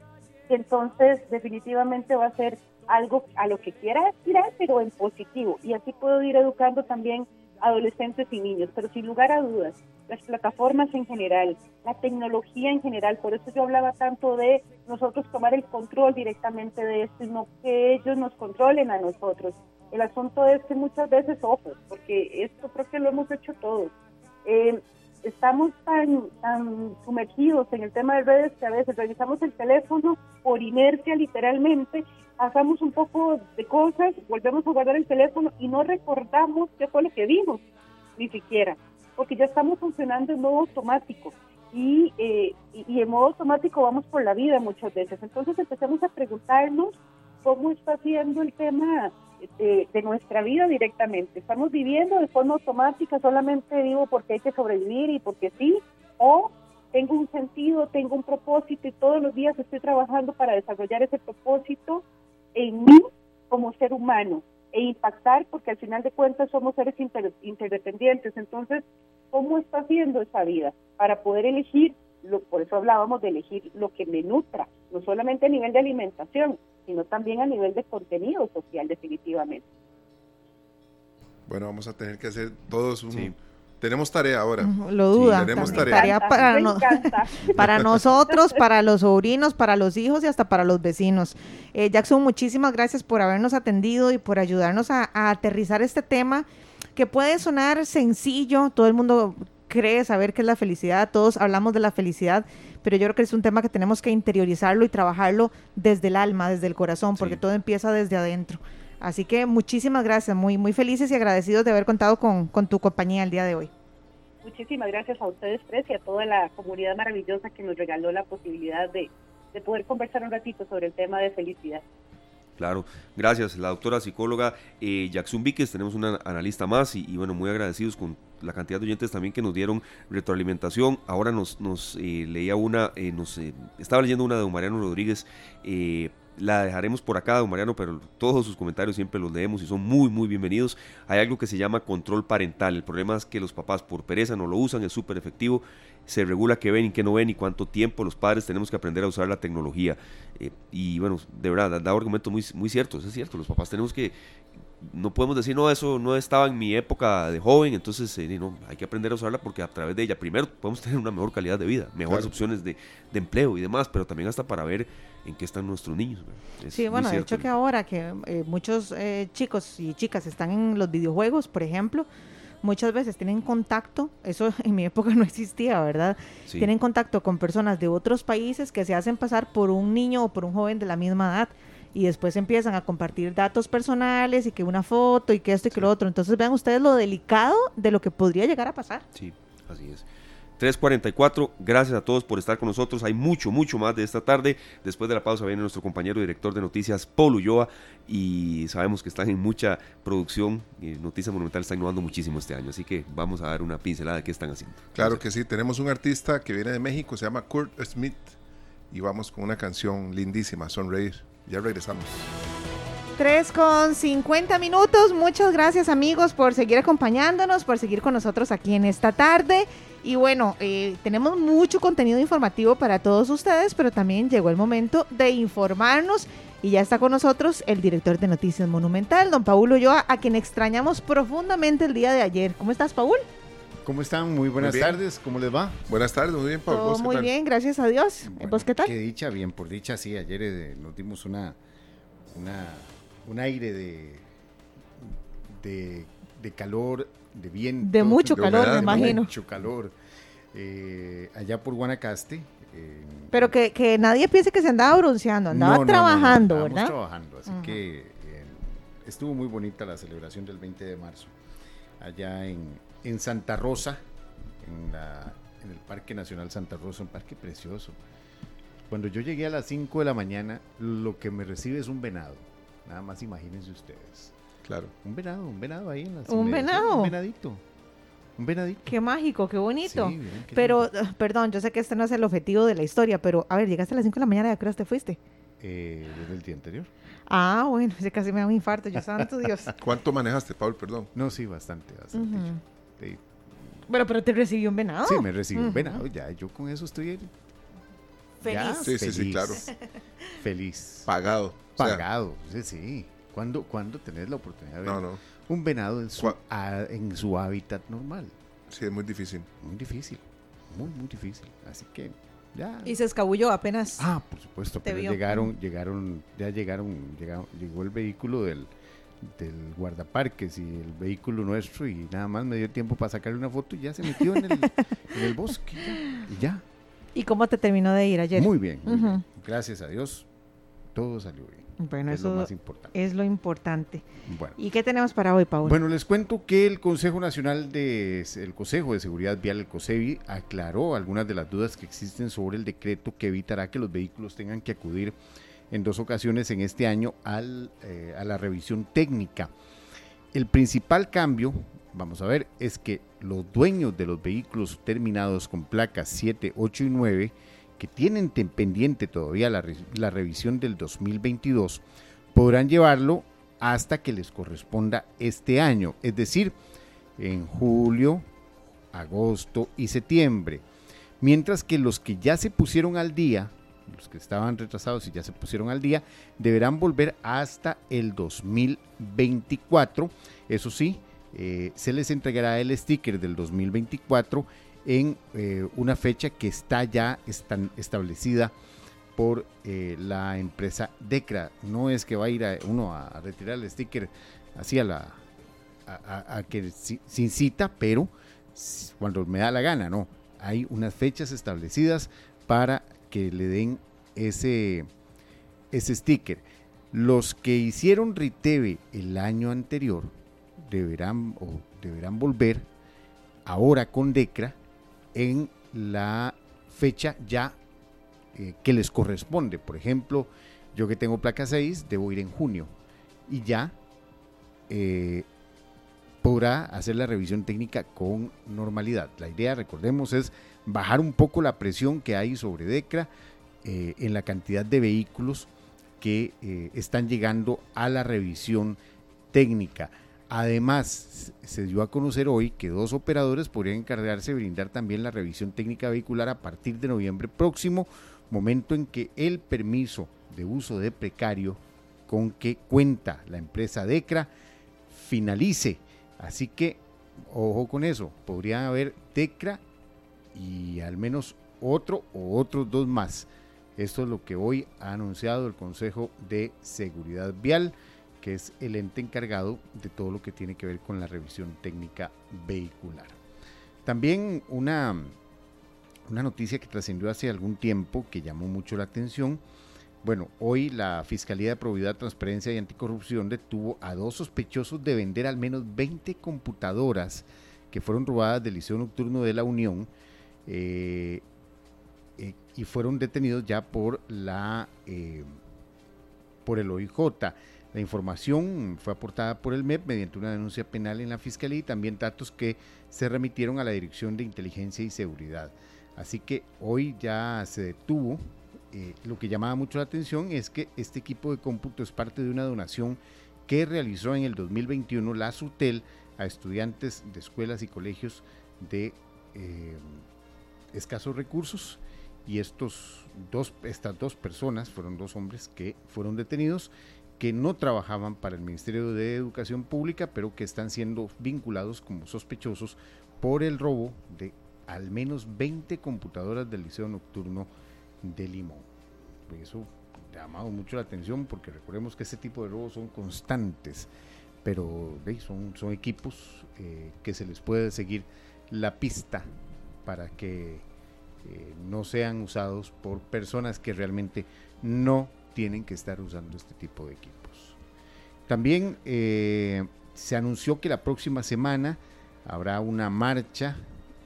que entonces definitivamente va a ser algo a lo que quiera aspirar, pero en positivo. Y así puedo ir educando también adolescentes y niños, pero sin lugar a dudas, las plataformas en general, la tecnología en general, por eso yo hablaba tanto de nosotros tomar el control directamente de esto y no que ellos nos controlen a nosotros. El asunto es que muchas veces, ojos, porque esto creo que lo hemos hecho todos. Eh, estamos tan, tan sumergidos en el tema de redes que a veces revisamos el teléfono por inercia literalmente, hacemos un poco de cosas, volvemos a guardar el teléfono y no recordamos qué fue lo que vimos, ni siquiera, porque ya estamos funcionando en modo automático. Y, eh, y, en modo automático vamos por la vida muchas veces. Entonces empezamos a preguntarnos cómo está siendo el tema de, nuestra vida directamente. Estamos viviendo de forma automática, solamente vivo porque hay que sobrevivir y porque sí, o tengo un sentido, tengo un propósito y todos los días estoy trabajando para desarrollar ese propósito en mí como ser humano e impactar, porque al final de cuentas somos seres interdependientes. Entonces, ¿cómo está haciendo esa vida para poder elegir? Lo, por eso hablábamos de elegir lo que me nutra, no solamente a nivel de alimentación, sino también a nivel de contenido social, definitivamente. Bueno, vamos a tener que hacer todos un... Tenemos tarea ahora. Lo duda. tenemos tarea. para, para nosotros, para los sobrinos, para los hijos y hasta para los vecinos. Eh, Jackson, muchísimas gracias por habernos atendido y por ayudarnos a, a aterrizar este tema que puede sonar sencillo. Todo el mundo cree saber qué es la felicidad. Todos hablamos de la felicidad, pero yo creo que es un tema que tenemos que interiorizarlo y trabajarlo desde el alma, desde el corazón, porque todo empieza desde adentro. Así que muchísimas gracias, muy, muy felices y agradecidos de haber contado con, tu compañía el día de hoy. Muchísimas gracias a ustedes tres y a toda la comunidad maravillosa que nos regaló la posibilidad de, de poder conversar un ratito sobre el tema de felicidad. Claro, gracias. La doctora psicóloga eh, Jackson Víquez, tenemos una analista más y, bueno, muy agradecidos con la cantidad de oyentes también que nos dieron retroalimentación. Ahora nos, nos eh, leía una, eh, nos estaba leyendo una de don Mariano Rodríguez. la dejaremos por acá, don Mariano, pero todos sus comentarios siempre los leemos y son muy, muy bienvenidos. Hay algo que se llama control parental. El problema es que los papás por pereza no lo usan, es súper efectivo se regula qué ven y qué no ven y cuánto tiempo los padres tenemos que aprender a usar la tecnología. Eh, y bueno, de verdad, da argumentos muy, muy ciertos, es cierto, los papás tenemos que, no podemos decir, no, eso no estaba en mi época de joven, entonces eh, no, hay que aprender a usarla porque a través de ella, primero, podemos tener una mejor calidad de vida, mejores opciones de, de, empleo y demás, pero también hasta para ver en qué están nuestros niños. sí, bueno, de hecho que ahora que eh, muchos chicos y chicas están en los videojuegos, por ejemplo, muchas veces tienen contacto, eso en mi época no existía, ¿verdad? Tienen contacto con personas de otros países que se hacen pasar por un niño o por un joven de la misma edad y después empiezan a compartir datos personales y que una foto y que esto y que lo otro. Entonces vean ustedes lo delicado de lo que podría llegar a pasar. Sí, así es. 3.44. Gracias a todos por estar con nosotros. Hay mucho, mucho más de esta tarde. Después de la pausa viene nuestro compañero director de noticias, Paul Ulloa, y sabemos que están en mucha producción. Y Noticias Monumental está innovando muchísimo este año, así que vamos a dar una pincelada de qué están haciendo. Claro que sí, tenemos un artista que viene de México, se llama Kurt Smith, y vamos con una canción lindísima, Sonreír. Ya regresamos. 3 con 50 minutos. Muchas gracias amigos por seguir acompañándonos, por seguir con nosotros aquí en esta tarde. Y bueno, eh, tenemos mucho contenido informativo para todos ustedes, pero también llegó el momento de informarnos. Y ya está con nosotros el director de Noticias Monumental, don Paul Ulloa, a quien extrañamos profundamente el día de ayer. ¿Cómo estás, Paul? ¿Cómo están? Muy buenas tardes. ¿Cómo les va? Buenas tardes, muy bien, Paul. Todo muy bien, gracias a Dios. ¿Vos qué tal? Qué dicha, bien, por dicha, sí. Ayer eh, nos dimos una, una un aire de, de, calor, de viento. De mucho calor, me imagino. mucho calor. Eh, allá por Guanacaste. Pero que, que, nadie piense que se andaba bronceando, andaba trabajando, no, ¿verdad? trabajando, así que eh, estuvo muy bonita la celebración del 20 de marzo. Allá en, en Santa Rosa, en, la, en el Parque Nacional Santa Rosa, un parque precioso. Cuando yo llegué a las 5 de la mañana, lo que me recibe es un venado. Nada más imagínense ustedes. Claro. Un venado, un venado ahí en la Un venado. Un venadito. Un venadito. Qué mágico, qué bonito. pero, ah, perdón, yo sé que este no es el objetivo de la historia, pero a ver, llegaste a las 5 de la mañana, ¿a qué hora te fuiste? Eh, desde el día anterior. Ah, bueno, ese casi me da un infarto, yo santo Dios. ¿Cuánto manejaste, Paul? Perdón. No, sí, bastante, bastante. Bueno, pero te recibió un venado. Sí, me recibió un venado, ya, yo con eso estoy feliz. sí, sí, sí, claro. Feliz. Pagado. Pagado, sí, sí. ¿Cuándo, ¿Cuándo tenés la oportunidad de ver un venado en su, en su hábitat normal? Sí, es muy difícil. Muy difícil, muy, muy difícil. Así que ya. Y se escabulló apenas. Ah, por supuesto, pero llegaron, llegaron, ya llegaron, llegaron, llegó el vehículo del, del guardaparques y el vehículo nuestro y nada más me dio tiempo para sacarle una foto y ya se metió en el, en el bosque y ya. ¿Y cómo te terminó de ir ayer? Muy bien, muy bien. gracias a Dios, todo salió bien. Bueno, es eso lo más importante. es lo importante. ¿Y qué tenemos para hoy, Paul? Bueno, les cuento que el Consejo Nacional de el Consejo de Seguridad Vial, el COSEVI, aclaró algunas de las dudas que existen sobre el decreto que evitará que los vehículos tengan que acudir en dos ocasiones en este año al, eh, a la revisión técnica. El principal cambio, vamos a ver, es que los dueños de los vehículos terminados con placas 7, 8 y 9 que tienen pendiente todavía la, la revisión del 2022 podrán llevarlo hasta que les corresponda este año, es decir, en julio, agosto y septiembre. Mientras que los que ya se pusieron al día, los que estaban retrasados y ya se pusieron al día, deberán volver hasta el 2024. Eso sí, eh, se les entregará el sticker del 2024 en eh, una fecha que está ya establecida por eh, la empresa DECRA. No es que va a ir uno a, retirar el sticker así a la a, que sin cita, pero cuando me da la gana, no. Hay unas fechas establecidas para que le den ese, ese sticker. Los que hicieron Riteve el año anterior deberán deberán volver ahora con DECRA en la fecha ya eh, que les corresponde. Por ejemplo, yo que tengo placa 6, debo ir en junio y ya eh, podrá hacer la revisión técnica con normalidad. La idea, recordemos, es bajar un poco la presión que hay sobre DECRA eh, en la cantidad de vehículos que están llegando a la revisión técnica. Además, se dio a conocer hoy que dos operadores podrían encargarse de brindar también la revisión técnica vehicular a partir de noviembre próximo, momento en que el permiso de uso de precario con que cuenta la empresa DECRA finalice. Así que, ojo con eso, podría haber DECRA y al menos otro o otros dos más. Esto es lo que hoy ha anunciado el Consejo de Seguridad Vial que es el ente encargado de todo lo que tiene que ver con la revisión técnica vehicular. También una, una noticia que trascendió hace algún tiempo que llamó mucho la atención. Bueno, hoy la Fiscalía de Probidad, Transparencia y Anticorrupción detuvo a dos sospechosos de vender al menos 20 computadoras que fueron robadas del Liceo Nocturno de la Unión eh, eh, y fueron detenidos ya por la eh, por el OIJ. La información fue aportada por el MEP mediante una denuncia penal en la Fiscalía y también datos que se remitieron a la Dirección de Inteligencia y Seguridad. Así que hoy ya se detuvo eh, lo que llamaba mucho la atención es que este equipo de cómputo es parte de una donación que realizó en el 2021 la SUTEL a estudiantes de escuelas y colegios de eh, escasos recursos y estos dos, estas dos personas fueron dos hombres que fueron detenidos que no trabajaban para el Ministerio de Educación Pública, pero que están siendo vinculados como sospechosos por el robo de al menos 20 computadoras del Liceo Nocturno de Limón. Eso ha llamado mucho la atención porque recordemos que este tipo de robos son constantes, pero son, equipos eh, que se les puede seguir la pista para que eh, no sean usados por personas que realmente no tienen que estar usando este tipo de equipos. También eh, se anunció que la próxima semana habrá una marcha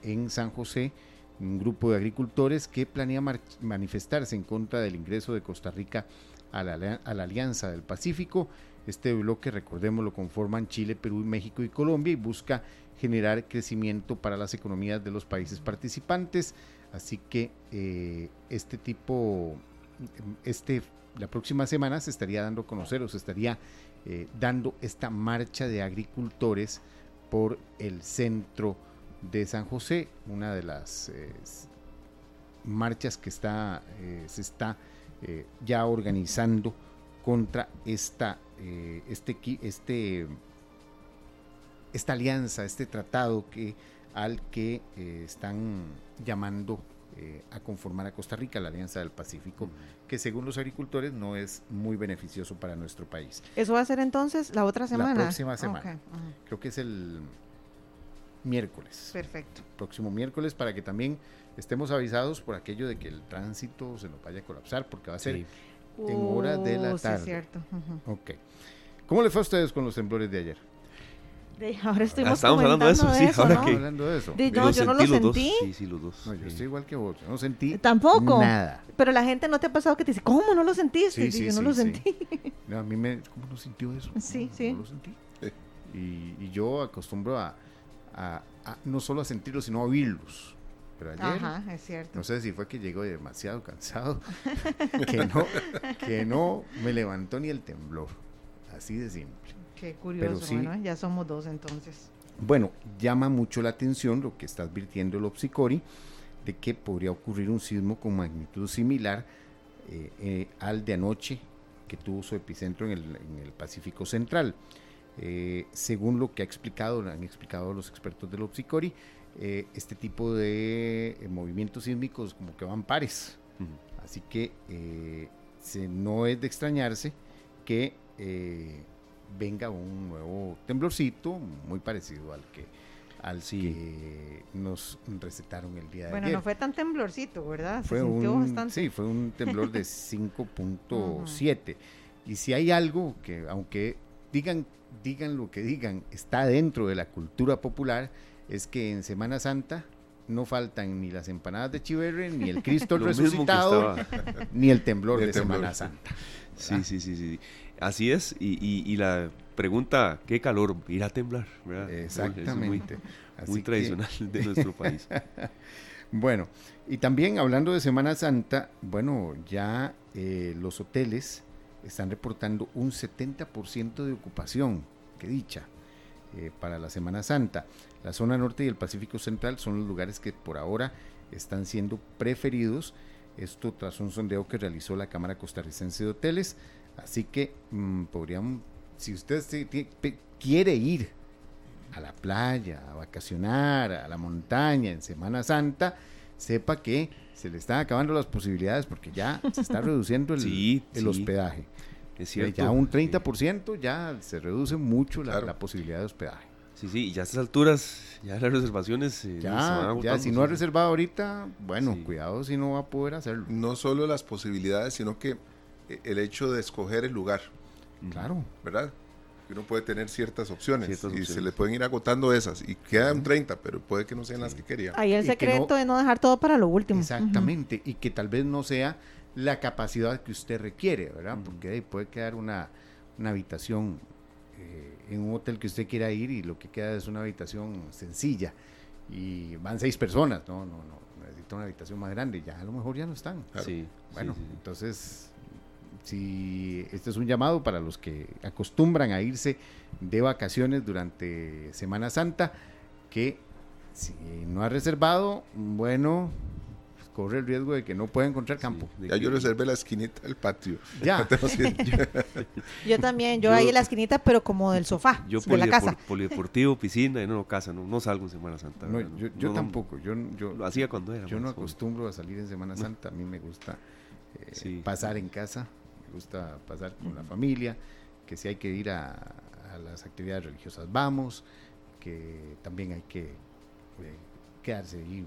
en San José, un grupo de agricultores que planea manifestarse en contra del ingreso de Costa Rica a la, Alianza del Pacífico. Este bloque, recordemos, lo conforman Chile, Perú, México y Colombia y busca generar crecimiento para las economías de los países participantes. Así que eh, este tipo, este, la próxima semana se estaría dando a conocer o se estaría eh, dando esta marcha de agricultores por el centro de San José, una de las eh, marchas que está, eh, se está ya organizando contra esta, este, este, esta alianza, este tratado que, al que están llamando a conformar a Costa Rica, la Alianza del Pacífico, que según los agricultores no es muy beneficioso para nuestro país. ¿Eso va a ser entonces la otra semana? La próxima semana. Creo que es el miércoles. Perfecto. Próximo miércoles para que también estemos avisados por aquello de que el tránsito se nos vaya a colapsar, porque va a ser en hora de la tarde. Sí, cierto. Ok. ¿Cómo le fue a ustedes con los temblores de ayer? De, ahora estuvimos Estamos hablando de eso, sí, ahora que... hablando de eso. De, no, yo no lo sentí. Sí, sí, los dos. No, yo estoy igual que vos, yo no sentí Tampoco. nada. Pero la gente no te ha pasado que te dice, ¿cómo no lo sentiste? Sí, sí, yo no sí, lo sí. sentí. No, a mí me... ¿Cómo no sintió eso? Sí, No, sí. No lo sentí. Y, y yo acostumbro a, a- a no solo a sentirlos, sino a oírlos. Pero ayer... Ajá, es cierto. No sé si fue que llegó demasiado cansado, que no, que no me levantó ni el temblor. Así de simple. Qué curioso. sí. Bueno, ya somos dos entonces. Bueno, llama mucho la atención lo que está advirtiendo el Opsicori de que podría ocurrir un sismo con magnitud similar eh, eh, al de anoche que tuvo su epicentro en el, en el Pacífico Central. Eh, según lo que ha explicado, han explicado los expertos del Opsicori, eh, este tipo de eh, movimientos sísmicos como que van pares. Así que eh, se- no es de extrañarse que eh, venga un nuevo temblorcito muy parecido al que al Sí. que nos recetaron el día de Bueno, ayer. no fue tan temblorcito, ¿verdad? Se Fue sintió un, bastante. sí, fue un temblor de 5.7. y si hay algo que, aunque digan, digan lo que digan, está dentro de la cultura popular, es que en Semana Santa no faltan ni las empanadas de chiverre, ni el Cristo resucitado, ni el temblor el de temblor, Semana. Santa. Sí, sí, sí, sí. Así es. Y, y, y la pregunta, ¿qué calor? Ir a temblar, ¿verdad? Eso es muy- Exactamente. Que- tradicional de nuestro país. Bueno, y también hablando de Semana Santa, bueno, ya eh, los hoteles están reportando un 70% de ocupación, qué dicha, eh, para la Semana Santa. La zona norte y el Pacífico Central son los lugares que por ahora están siendo preferidos. Esto tras un sondeo que realizó la Cámara Costarricense de Hoteles. Así que mm, podrían, si usted se- quiere ir a la playa, a vacacionar, a la montaña en Semana Santa, sepa que se le están acabando las posibilidades porque ya se está reduciendo el, Sí, el sí. hospedaje. Es cierto. Ya un Sí. 30% ya se reduce mucho la, Claro. la posibilidad de hospedaje. Sí, sí, y ya a estas alturas, ya las reservaciones eh, se van Ya, ya agotando, si no ha sí. reservado ahorita, bueno, Sí. cuidado si no va a poder hacerlo. No solo las posibilidades, sino que el hecho de escoger el lugar. Claro. ¿verdad? Uno puede tener ciertas opciones Ciertas y se le pueden ir agotando esas y quedan 30, pero puede que no sean las que quería. Ahí el secreto no- es no dejar todo para lo último. Exactamente, y que tal vez no sea la capacidad que usted requiere, ¿verdad? Porque ahí puede quedar una, una habitación eh, en un hotel que usted quiera ir y lo que queda es una habitación sencilla y van seis personas, no, no, no, necesito una habitación más grande, ya a lo mejor ya no están. Sí, bueno, entonces, si este es un llamado para los que acostumbran a irse de vacaciones durante Semana Santa, que si no ha reservado, bueno, corre el riesgo de que no pueda encontrar campo. ya yo reservé la esquinita del patio. Ya. yo también, yo, ahí en la esquinita, pero como del sofá, yo de la casa. Polideportivo, piscina, y no, casa, no, no salgo en Semana Santa. No, yo, tampoco, yo, yo lo hacía cuando era. Yo no acostumbro a salir en Semana Santa, a mí me gusta eh, pasar en casa, gusta pasar con la familia, que si hay que ir a, a las actividades religiosas vamos, que también hay que eh, quedarse ahí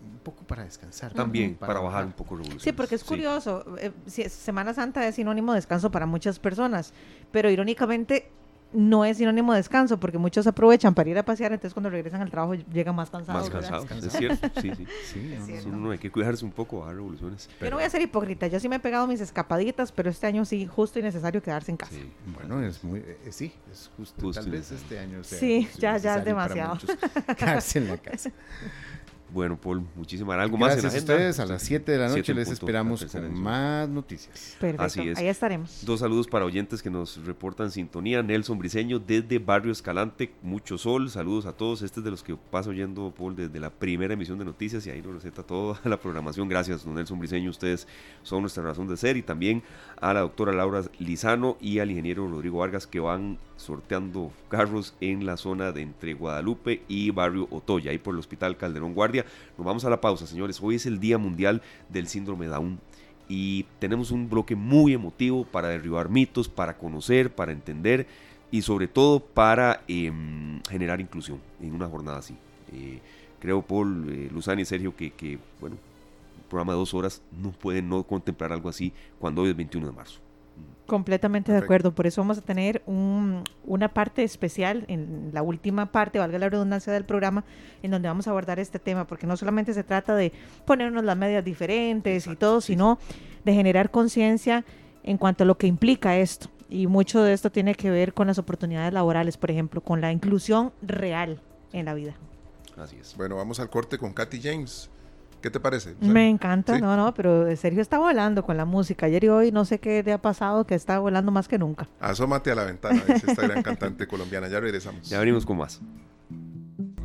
un poco para descansar. También, para, bajar, un poco revolución. Sí, porque es curioso. Eh, Semana Santa es sinónimo de descanso para muchas personas, pero irónicamente no es sinónimo de descanso, porque muchos aprovechan para ir a pasear, entonces cuando regresan al trabajo llegan más cansados. Más cansados, es cierto, sí, sí. sí no, hay que cuidarse un poco, bajar revoluciones. Yo no voy a ser hipócrita, yo sí me he pegado mis escapaditas, pero este año sí, justo y necesario quedarse en casa. Bueno, es muy, eh, sí, es justo, tal vez este año sea Sí, ya, ya es demasiado. Quedarse en la casa. Bueno, Paul, muchísimas gracias. ¿Algo más en a ustedes. A las 7 de la noche les esperamos con más noticias. Perfecto. Así es. Ahí estaremos. Dos saludos para oyentes que nos reportan sintonía. Nelson Briseño desde Barrio Escalante, mucho sol. Saludos a todos. Este es de los que paso oyendo, Paul, desde la primera emisión de noticias y ahí nos receta toda la programación. Gracias, don Nelson Briseño. Ustedes son nuestra razón de ser. Y también a la doctora Laura Lizano y al ingeniero Rodrigo Vargas que van sorteando carros en la zona de entre Guadalupe y Barrio Otoya, ahí por el Hospital Calderón Guardia. Nos vamos a la pausa, señores. Hoy es el Día Mundial del Síndrome Down y tenemos un bloque muy emotivo para derribar mitos, para conocer, para entender y sobre todo para em, generar inclusión en una jornada así. Eh, creo, Paul, eh, Luzani y Sergio, que, bueno, un programa de dos horas no puede no contemplar algo así cuando hoy es 21 de marzo. Completamente de acuerdo, por eso vamos a tener una parte especial en la última parte, valga la redundancia del programa, en donde vamos a abordar este tema, porque no solamente se trata de ponernos las medias diferentes y todo, sino de generar conciencia en cuanto a lo que implica esto. Y mucho de esto tiene que ver con las oportunidades laborales, por ejemplo, con la inclusión real en la vida. Así es. Bueno, vamos al corte con Katy James. ¿Qué te parece? Me encanta, no, no, pero Sergio está volando con la música. Ayer y hoy no sé qué le ha pasado, que está volando más que nunca. Asómate a la ventana, dice esta gran cantante colombiana. Ya regresamos. Ya venimos con más.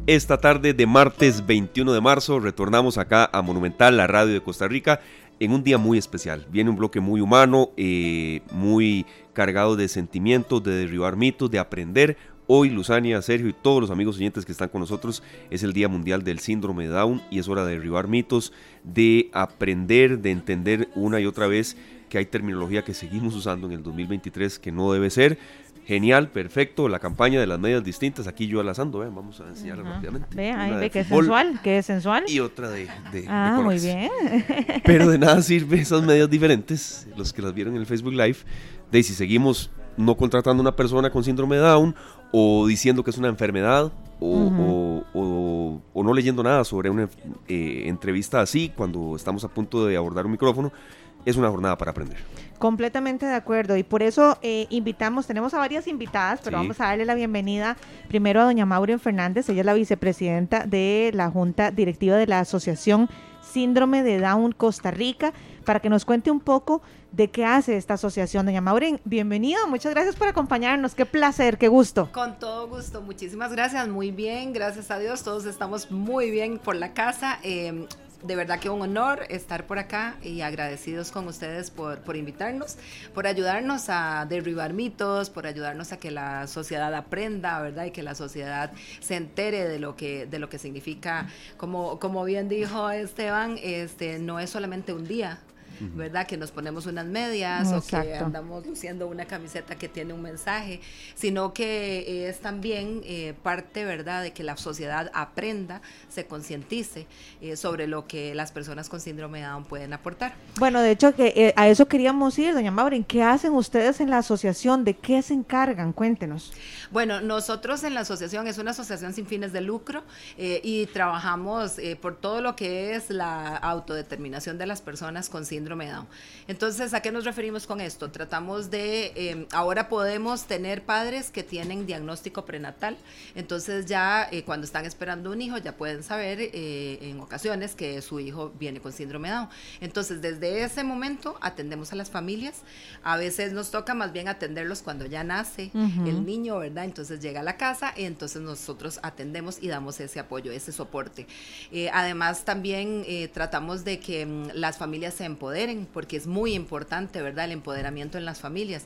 Esta tarde de martes 21 de marzo retornamos acá a Monumental, la radio de Costa Rica, en un día muy especial. Viene un bloque muy humano, eh, muy cargado de sentimientos, de derribar mitos, de aprender Hoy, Luzania, Sergio y todos los amigos oyentes que están con nosotros, es el Día Mundial del Síndrome de Down y es hora de derribar mitos, de aprender, de entender una y otra vez que hay terminología que seguimos usando en el 2023 que no debe ser. Genial, perfecto, la campaña de las medias distintas, aquí yo alazando, ¿eh? vamos a enseñarla rápidamente. Vea, ve que es sensual, que es sensual. Y otra de... ah, muy bien. Pero de nada sirve esas medias diferentes, los que las vieron en el Facebook Live, de si seguimos no contratando a una persona con síndrome de Down o diciendo que es una enfermedad o, no leyendo nada sobre una eh, entrevista así cuando estamos a punto de abordar un micrófono, es una jornada para aprender. Completamente de acuerdo. Y por eso eh, invitamos, tenemos a varias invitadas, pero vamos a darle la bienvenida primero a doña Maureen Fernández, ella es la vicepresidenta de la Junta Directiva de la Asociación Síndrome de Down Costa Rica, para que nos cuente un poco de qué hace esta asociación. Doña Maureen, bienvenido, muchas gracias por acompañarnos, qué placer, qué gusto. Con todo gusto, muchísimas gracias, muy bien, gracias a Dios, todos estamos muy bien por la casa. Em, de verdad que un honor estar por acá y agradecidos con ustedes por, por, invitarnos, por ayudarnos a derribar mitos, por ayudarnos a que la sociedad aprenda, ¿verdad? Y que la sociedad se entere de lo que, de lo que significa, como, como bien dijo Esteban, este, no es solamente un día, ¿verdad? Que nos ponemos unas medias o que andamos luciendo una camiseta que tiene un mensaje, sino que es también eh, parte, ¿verdad?, de que la sociedad aprenda, se concientice eh, sobre lo que las personas con síndrome de Down pueden aportar. Bueno, de hecho, que eh, a eso queríamos ir, doña Maureen, ¿qué hacen ustedes en la asociación? ¿De qué se encargan? Cuéntenos. Bueno, nosotros en la asociación es una asociación sin fines de lucro y trabajamos por todo lo que es la autodeterminación de las personas con síndrome síndrome de Down. Entonces, ¿a qué nos referimos con esto? Tratamos de, em, ahora podemos tener padres que tienen diagnóstico prenatal, entonces ya eh, cuando están esperando un hijo ya pueden saber eh, en ocasiones que su hijo viene con síndrome de Down. Entonces, desde ese momento atendemos a las familias, a veces nos toca más bien atenderlos cuando ya nace el niño, ¿verdad? Entonces llega a la casa y entonces nosotros atendemos y damos ese apoyo, ese soporte. Eh, además, también tratamos de que mm, las familias se empoderen, porque es muy importante, ¿verdad? El empoderamiento en las familias.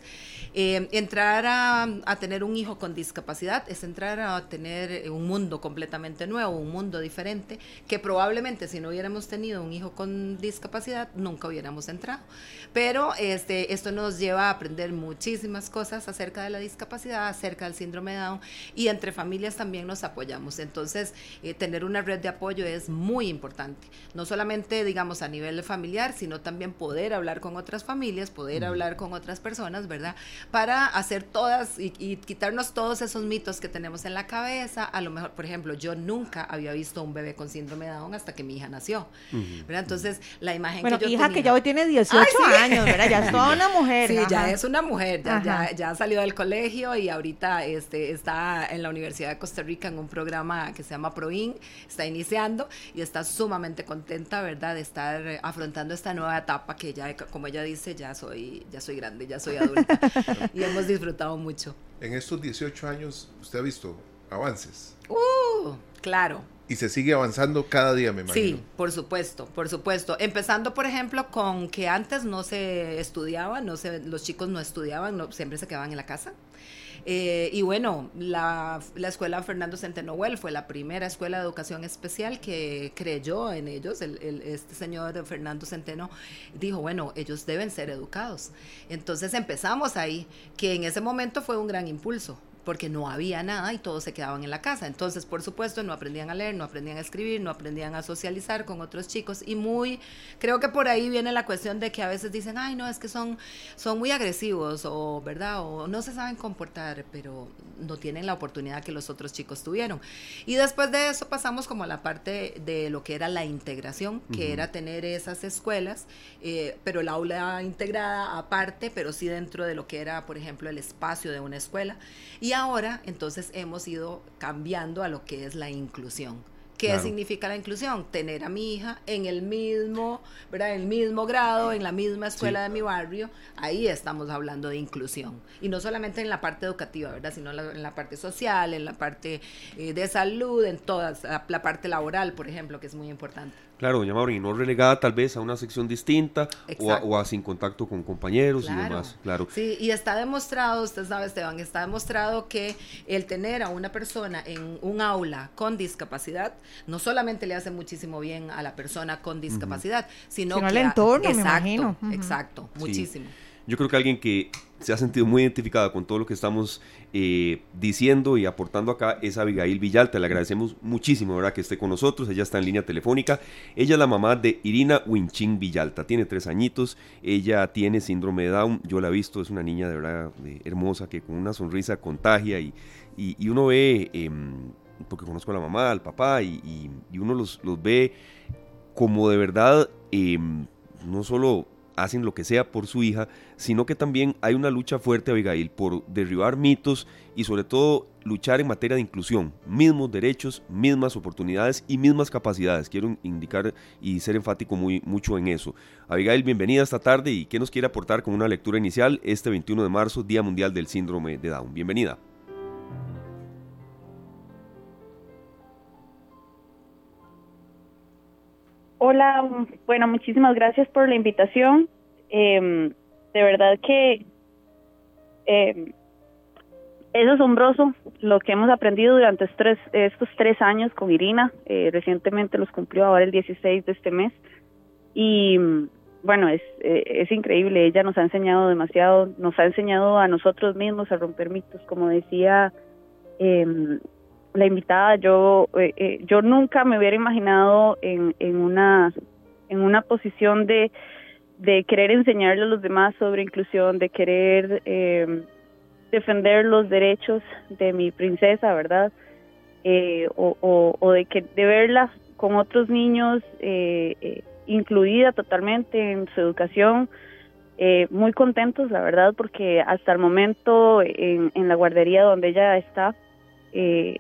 Eh, entrar a, tener un hijo con discapacidad es entrar a tener un mundo completamente nuevo, un mundo diferente, que probablemente si no hubiéramos tenido un hijo con discapacidad, nunca hubiéramos entrado. Pero este, esto nos lleva a aprender muchísimas cosas acerca de la discapacidad, acerca del síndrome de Down, y entre familias también nos apoyamos. Entonces, eh, tener una red de apoyo es muy importante, no solamente, digamos, a nivel familiar, sino también poder hablar con otras familias, poder hablar con otras personas, ¿verdad? Para hacer todas y, quitarnos todos esos mitos que tenemos en la cabeza. A lo mejor, por ejemplo, yo nunca había visto un bebé con síndrome de Down hasta que mi hija nació, ¿verdad? Entonces, la imagen bueno, que yo hija que ya hoy tiene 18 años, ¿verdad? Ya es toda una mujer. Sí, ya es una mujer, ya, ya, salió del colegio y ahorita este, está en la Universidad de Costa Rica en un programa que se llama ProIN, está iniciando y está sumamente contenta, ¿verdad? De estar afrontando esta nueva etapa que ya, como ella dice, ya soy, ya soy grande, ya soy adulta. y hemos disfrutado mucho. En estos 18 años, ¿usted ha visto avances? Uh, claro. Y se sigue avanzando cada día, me imagino. Sí, por supuesto, por supuesto. Empezando, por ejemplo, con que antes no se estudiaba, no se, los chicos no estudiaban, no, siempre se quedaban en la casa. Eh, y bueno, la, la, escuela Fernando Centeno fue la primera escuela de educación especial que creyó en ellos. El, este señor Fernando Centeno dijo, bueno, ellos deben ser educados. Entonces empezamos ahí, que en ese momento fue un gran impulso porque no había nada y todos se quedaban en la casa. Entonces, por supuesto, no aprendían a leer, no aprendían a escribir, no aprendían a socializar con otros chicos y muy, creo que por ahí viene la cuestión de que a veces dicen, ay, no, es que son, son muy agresivos o, ¿verdad? O no se saben comportar, pero no tienen la oportunidad que los otros chicos tuvieron. Y después de eso pasamos como a la parte de lo que era la integración, que era tener esas escuelas, eh, pero el aula integrada aparte, pero sí dentro de lo que era, por ejemplo, el espacio de una escuela. Y ahora entonces hemos ido cambiando a lo que es la inclusión. ¿Qué significa la inclusión? Tener a mi hija en el mismo, ¿verdad? En el mismo grado, en la misma escuela de mi barrio. Ahí estamos hablando de inclusión. Y no solamente en la parte educativa, ¿verdad? Sino en la parte social, en la parte eh, de salud, en todas, la parte laboral, por ejemplo, que es muy importante. Claro, doña Maureen, no relegada tal vez a una sección distinta o a, sin contacto con compañeros y demás, claro. Sí, y está demostrado, usted sabe Esteban, está demostrado que el tener a una persona en un aula con discapacidad no solamente le hace muchísimo bien a la persona con discapacidad, sino, que al entorno, exacto, me imagino. Exacto, muchísimo. Yo creo que alguien que se ha sentido muy identificada con todo lo que estamos eh, diciendo y aportando acá es Abigail Villalta. Le agradecemos muchísimo ¿verdad? que esté con nosotros. Ella está en línea telefónica. Ella es la mamá de Irina Winchin Villalta. Tiene tres añitos. Ella tiene síndrome de Down. Yo la he visto. Es una niña de verdad hermosa que con una sonrisa contagia y, y, uno ve, em, porque conozco a la mamá, al papá, y, y uno los, los, ve como de verdad, em, no solo hacen lo que sea por su hija, sino que también hay una lucha fuerte, Abigail, por derribar mitos y sobre todo luchar en materia de inclusión, mismos derechos, mismas oportunidades y mismas capacidades. Quiero indicar y ser enfático muy, mucho en eso. Abigail, bienvenida esta tarde y qué nos quiere aportar con una lectura inicial este 21 de marzo, Día Mundial del Síndrome de Down. Bienvenida. Hola, bueno, muchísimas gracias por la invitación. Em, de verdad que eh, es asombroso lo que hemos aprendido durante estos tres, estos tres años con Irina. Eh, recientemente los cumplió ahora el 16 de este mes. Y bueno, es, eh, es increíble. Ella nos ha enseñado demasiado, nos ha enseñado a nosotros mismos a romper mitos. Como decía eh, la invitada, yo, yo nunca me hubiera imaginado en, en, una, en una posición de, de querer enseñarle a los demás sobre inclusión, de querer eh, defender los derechos de mi princesa, ¿verdad? Eh, o, de, que, de verla con otros niños incluida totalmente en su educación. Eh, muy contentos, la verdad, porque hasta el momento en, la guardería donde ella está, eh,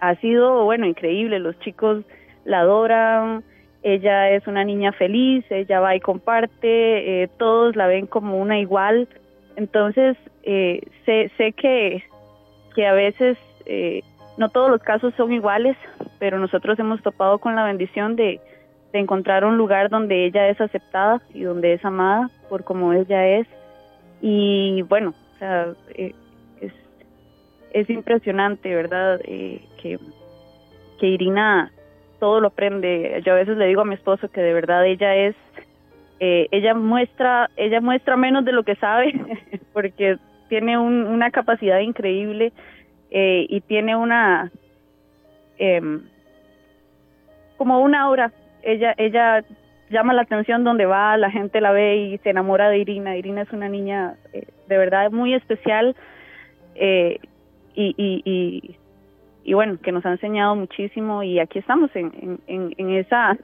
ha sido, bueno, increíble. Los chicos la adoran, ella es una niña feliz, ella va y comparte, eh, todos la ven como una igual. Entonces, sé, sé que, que a veces no todos los casos son iguales, pero nosotros hemos topado con la bendición de, encontrar un lugar donde ella es aceptada y donde es amada por como ella es. Y bueno, o sea, eh, es, es impresionante, ¿verdad? Eh, que, que Irina todo lo aprende. Yo a veces le digo a mi esposo que de verdad ella es, eh, ella muestra, ella muestra menos de lo que sabe, porque tiene una capacidad increíble eh, y tiene una em, como una aura ella ella llama la atención donde va la gente la ve y se enamora de Irina Irina es una niña eh, de verdad muy especial eh, y, y, y, bueno que nos ha enseñado muchísimo y aquí estamos en, en, en esa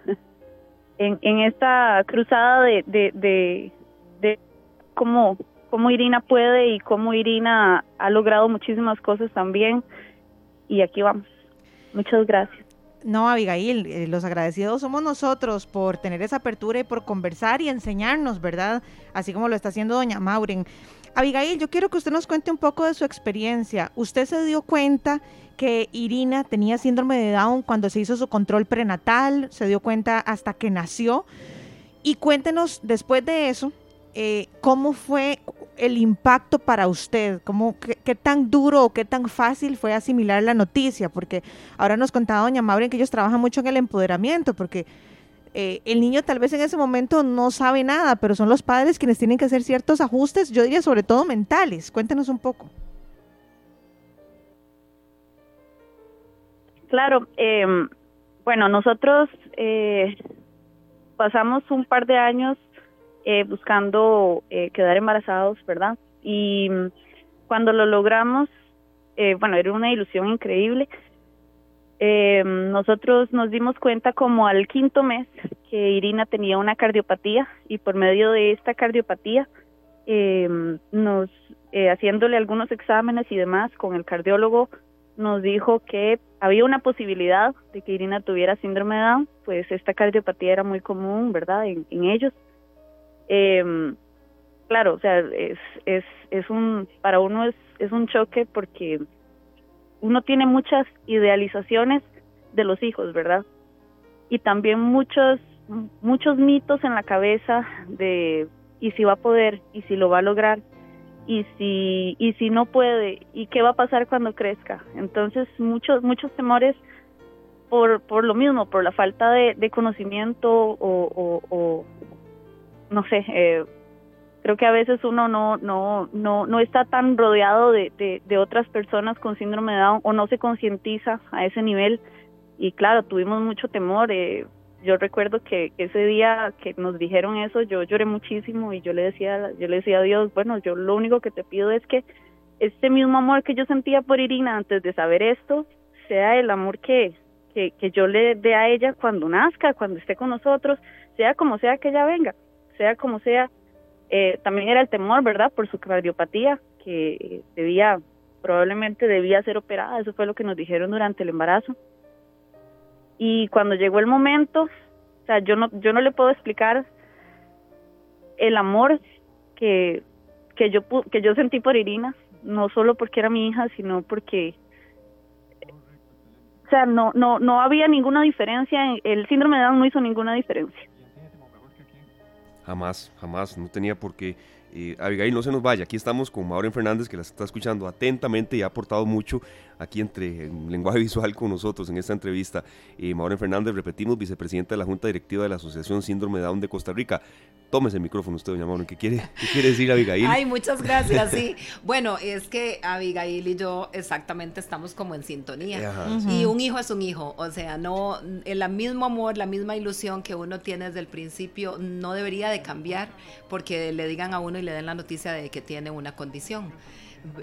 en, esta cruzada de, de, de, de cómo cómo Irina puede y cómo Irina ha logrado muchísimas cosas también. Y aquí vamos. Muchas gracias. No, Abigail, eh, los agradecidos somos nosotros por tener esa apertura y por conversar y enseñarnos, ¿verdad? Así como lo está haciendo doña Mauren. Abigail, yo quiero que usted nos cuente un poco de su experiencia. ¿Usted se dio cuenta que Irina tenía síndrome de Down cuando se hizo su control prenatal? ¿Se dio cuenta hasta que nació? Y cuéntenos después de eso, eh, ¿cómo fue el impacto para usted? ¿Cómo, qué, tan duro o qué tan fácil fue asimilar la noticia? Porque ahora nos contaba doña Maureen que ellos trabajan mucho en el empoderamiento, porque eh, el niño tal vez en ese momento no sabe nada, pero son los padres quienes tienen que hacer ciertos ajustes, yo diría sobre todo mentales. Cuéntenos un poco. Claro, em, bueno, nosotros eh, pasamos un par de años eh, buscando eh, quedar embarazados, ¿verdad? Y mm, cuando lo logramos, eh, bueno, era una ilusión increíble. Nosotros nos dimos cuenta como al quinto mes que Irina tenía una cardiopatía y por medio de esta cardiopatía, nos haciéndole algunos exámenes y demás con el cardiólogo, nos dijo que había una posibilidad de que Irina tuviera síndrome de Down, pues esta cardiopatía era muy común, ¿verdad?, en ellos. Eh, claro, o sea, es, es, es un, para uno es, es un choque porque uno tiene muchas idealizaciones de los hijos, ¿verdad? Y también muchos, muchos mitos en la cabeza de y si va a poder, y si lo va a lograr, y si, y si no puede, y qué va a pasar cuando crezca. Entonces, muchos, muchos temores por, por lo mismo, por la falta de, de conocimiento o, o, no sé, eh, creo que a veces uno no, no, no, no está tan rodeado de, de, otras personas con síndrome de Down o no se concientiza a ese nivel. Y claro, tuvimos mucho temor. Eh, yo recuerdo que ese día que nos dijeron eso, yo lloré muchísimo y yo le decía, yo le decía a Dios, bueno, yo lo único que te pido es que este mismo amor que yo sentía por Irina antes de saber esto, sea el amor que, que, que yo le dé a ella cuando nazca, cuando esté con nosotros, sea como sea que ella venga sea como sea, eh, también era el temor, ¿verdad? Por su cardiopatía, que debía, probablemente debía ser operada, eso fue lo que nos dijeron durante el embarazo. Y cuando llegó el momento, o sea, yo no, yo no le puedo explicar el amor que, que yo que yo sentí por Irina, no solo porque era mi hija, sino porque o sea, no no no había ninguna diferencia, el síndrome de Down no hizo ninguna diferencia. Jamás, jamás, no tenía por qué. Eh, Abigail, no se nos vaya. Aquí estamos con Maureen Fernández, que la está escuchando atentamente y ha aportado mucho aquí entre en lenguaje visual con nosotros en esta entrevista. Eh, Maureen Fernández, repetimos, vicepresidenta de la Junta Directiva de la Asociación Síndrome Down de Costa Rica. Tómese el micrófono usted, doña Maureen. ¿Qué quiere, qué quiere decir Abigail? Ay, muchas gracias, sí. Bueno, es que Abigail y yo exactamente estamos como en sintonía. Y un hijo es un hijo. O sea, no, el mismo amor, la misma ilusión que uno tiene desde el principio no debería de cambiar porque le digan a uno y le den la noticia de que tiene una condición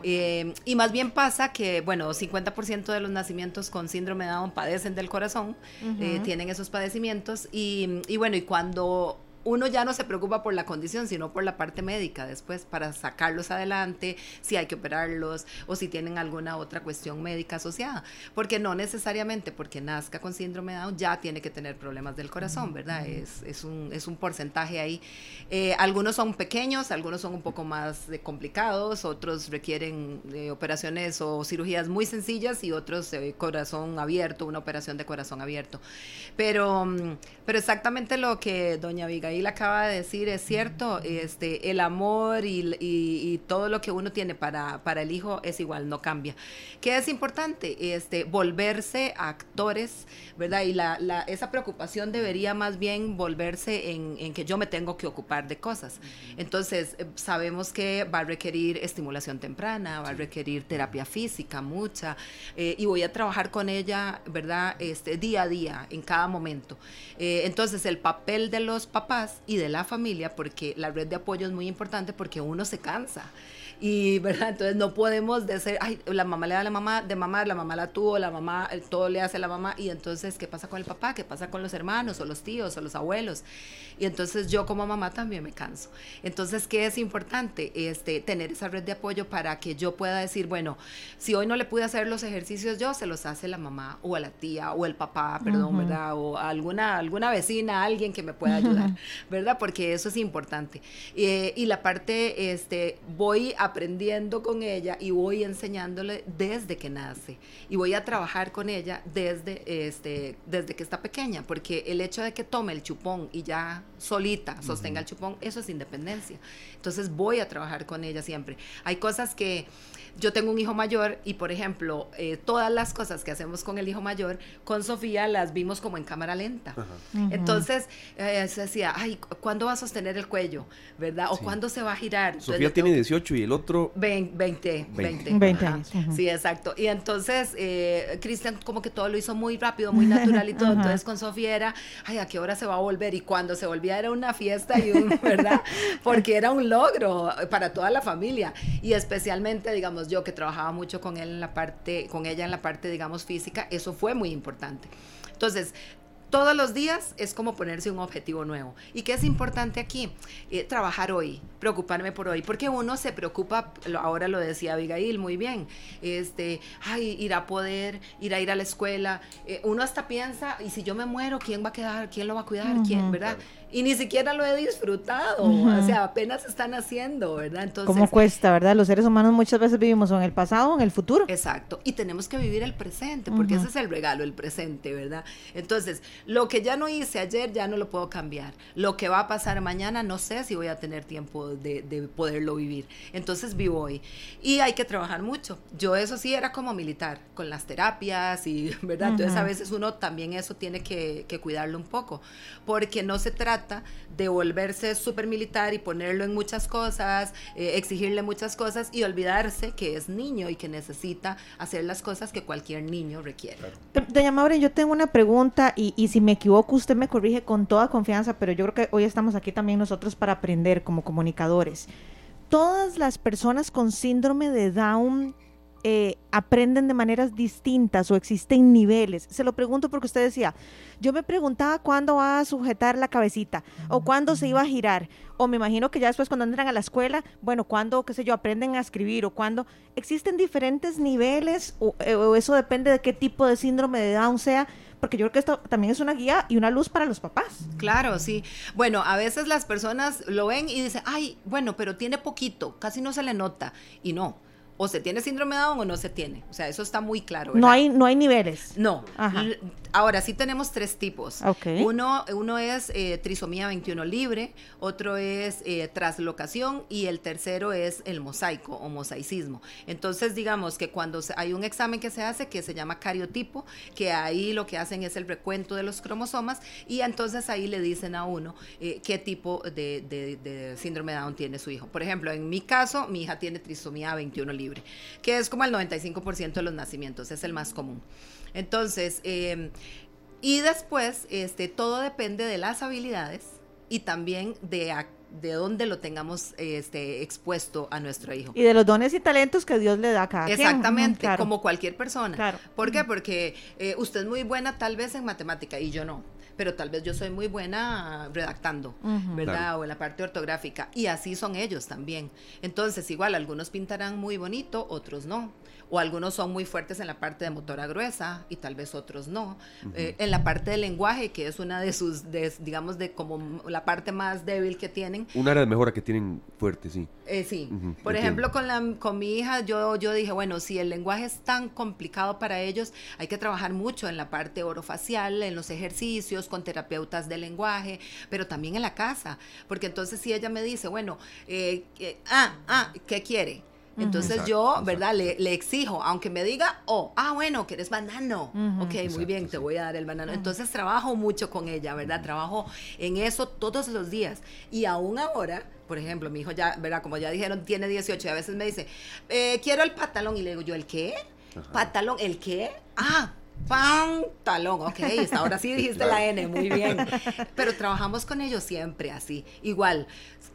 Eh, y más bien pasa que, bueno, 50% de los nacimientos con síndrome de Down padecen del corazón, eh, tienen esos padecimientos y, y bueno, y cuando uno ya no se preocupa por la condición, sino por la parte médica después para sacarlos adelante, si hay que operarlos o si tienen alguna otra cuestión médica asociada. Porque no necesariamente porque nazca con síndrome de Down ya tiene que tener problemas del corazón, ¿verdad? Es, es, un, es un porcentaje ahí. Eh, algunos son pequeños, algunos son un poco más complicados, otros requieren eh, operaciones o cirugías muy sencillas y otros eh, corazón abierto, una operación de corazón abierto. Pero, mm, pero exactamente lo que doña Viga Abigail acaba de decir es cierto, este, el amor y, todo lo que uno tiene para, para, el hijo es igual, no cambia. ¿Qué es importante? Este, volverse actores, ¿verdad? Y la, la, esa preocupación debería más bien volverse en, en, que yo me tengo que ocupar de cosas. Entonces, eh, sabemos que va a requerir estimulación temprana, va a requerir terapia física, mucha, eh, y voy a trabajar con ella, ¿verdad? Este, día a día, en cada momento. Eh, entonces, el papel de los papás y de la familia, porque la red de apoyo es muy importante porque uno se cansa. Y, ¿verdad? Entonces no podemos decir, ay, la mamá le da a la mamá de mamá, la mamá la tuvo, la mamá, todo le hace a la mamá. Y entonces, ¿qué pasa con el papá? ¿Qué pasa con los hermanos o los tíos o los abuelos? Y entonces yo como mamá también me canso. Entonces, ¿qué es importante? Este, tener esa red de apoyo para que yo pueda decir, bueno, si hoy no le pude hacer los ejercicios yo, se los hace la mamá o a la tía o el papá, perdón, ¿verdad? O alguna, alguna vecina, alguien que me pueda ayudar, ¿verdad? Porque eso es importante. Eh, y la parte, este, voy a aprendiendo con ella y voy enseñándole desde que nace y voy a trabajar con ella desde, este, desde que está pequeña, porque el hecho de que tome el chupón y ya solita sostenga el chupón, eso es independencia. Entonces voy a trabajar con ella siempre. Hay cosas que yo tengo un hijo mayor y, por ejemplo, eh, todas las cosas que hacemos con el hijo mayor, con Sofía las vimos como en cámara lenta. Entonces, eh, se decía, ay, ¿cuándo va a sostener el cuello? ¿Verdad? ¿O cuándo se va a girar? Sofía tiene 18 y el otro... 20. 20, 20. años. Sí, exacto. Y entonces, eh, Cristian como que todo lo hizo muy rápido, muy natural y todo. Entonces, con Sofía era, ay, ¿a qué hora se va a volver? Y cuando se volvía era una fiesta y un, ¿verdad? Porque era un logro para toda la familia. Y especialmente, digamos, yo que trabajaba mucho con él en la parte, con ella en la parte, digamos, física, eso fue muy importante. Entonces, todos los días es como ponerse un objetivo nuevo. ¿Y qué es importante aquí? Eh, trabajar hoy, preocuparme por hoy, porque uno se preocupa, ahora lo decía Abigail muy bien, este, ay, ir a poder, ir a ir a la escuela, eh, uno hasta piensa, y si yo me muero, ¿quién va a quedar? ¿Quién lo va a cuidar? ¿Quién, verdad? Y ni siquiera lo he disfrutado, o sea, apenas están haciendo, ¿verdad? Entonces, ¿Cómo cuesta, verdad? Los seres humanos muchas veces vivimos en el pasado o en el futuro. Exacto, y tenemos que vivir el presente, porque ese es el regalo, el presente, ¿verdad? Entonces, lo que ya no hice ayer ya no lo puedo cambiar, lo que va a pasar mañana no sé si voy a tener tiempo de, de poderlo vivir, entonces vivo hoy. Y hay que trabajar mucho, yo eso sí era como militar, con las terapias y, ¿verdad? Entonces a veces uno también eso tiene que, que cuidarlo un poco, porque no se trata de volverse súper militar y ponerlo en muchas cosas, eh, exigirle muchas cosas y olvidarse que es niño y que necesita hacer las cosas que cualquier niño requiere. Doña Maure, yo tengo una pregunta y, y si me equivoco usted me corrige con toda confianza, pero yo creo que hoy estamos aquí también nosotros para aprender como comunicadores. Todas las personas con síndrome de Down eh, aprenden de maneras distintas o existen niveles. Se lo pregunto porque usted decía, yo me preguntaba cuándo va a sujetar la cabecita o cuándo se iba a girar. O me imagino que ya después cuando entran a la escuela, bueno, cuándo, qué sé yo, aprenden a escribir o cuándo. ¿Existen diferentes niveles o, eh, o eso depende de qué tipo de síndrome de Down sea? porque yo creo que esto también es una guía y una luz para los papás. Claro, sí. Bueno, a veces las personas lo ven y dicen, ay, bueno, pero tiene poquito, casi no se le nota. Y no o se tiene síndrome de Down o no se tiene. O sea, eso está muy claro. No hay, no hay niveles. No. Ahora sí tenemos tres tipos. Uno, uno es eh, trisomía 21 libre, otro es eh, traslocación y el tercero es el mosaico o mosaicismo. Entonces, digamos que cuando hay un examen que se hace que se llama cariotipo, que ahí lo que hacen es el recuento de los cromosomas y entonces ahí le dicen a uno eh, qué tipo de, de síndrome de Down tiene su hijo. Por ejemplo, en mi caso, mi hija tiene trisomía 21 libre que es como el 95% de los nacimientos, es el más común. Entonces, em, y después, este, todo depende de las habilidades y también de a de dónde lo tengamos este, expuesto a nuestro hijo. Y de los dones y talentos que Dios le da a cada Exactamente, como cualquier persona. Claro. ¿Por qué? Porque eh, usted es muy buena tal vez en matemática y yo no pero tal vez yo soy muy buena redactando, ¿verdad? O en la parte ortográfica. Y así son ellos también. Entonces, igual, algunos pintarán muy bonito, otros no o algunos son muy fuertes en la parte de motora gruesa y tal vez otros no. Eh, en la parte del lenguaje, que es una de sus, digamos, de como la parte más débil que tienen. Una área de mejora que tienen fuerte, sí. Eh, sí. Por ejemplo, con, la, con mi hija, yo, yo dije, bueno, si el lenguaje es tan complicado para ellos, hay que trabajar mucho en la parte orofacial, en los ejercicios, con terapeutas de lenguaje, pero también en la casa. Porque entonces si ella me dice, bueno, eh, ah, ah, ¿qué quiere? Entonces yo, ¿verdad? Le, exijo, aunque me diga, oh, ah, bueno, que eres banano. Ok, muy bien, te voy a dar el banano. Entonces trabajo mucho con ella, ¿verdad? Trabajo en eso todos los días. Y aún ahora, por ejemplo, mi hijo ya, ¿verdad? Como ya dijeron, tiene 18 y a veces me dice, eh, quiero el pantalón. Y le digo yo, ¿el qué? ¿Pantalón? ¿El qué? Ah, pantalón, ok, ahora sí dijiste la N, muy bien. Pero trabajamos con ellos siempre así. Igual,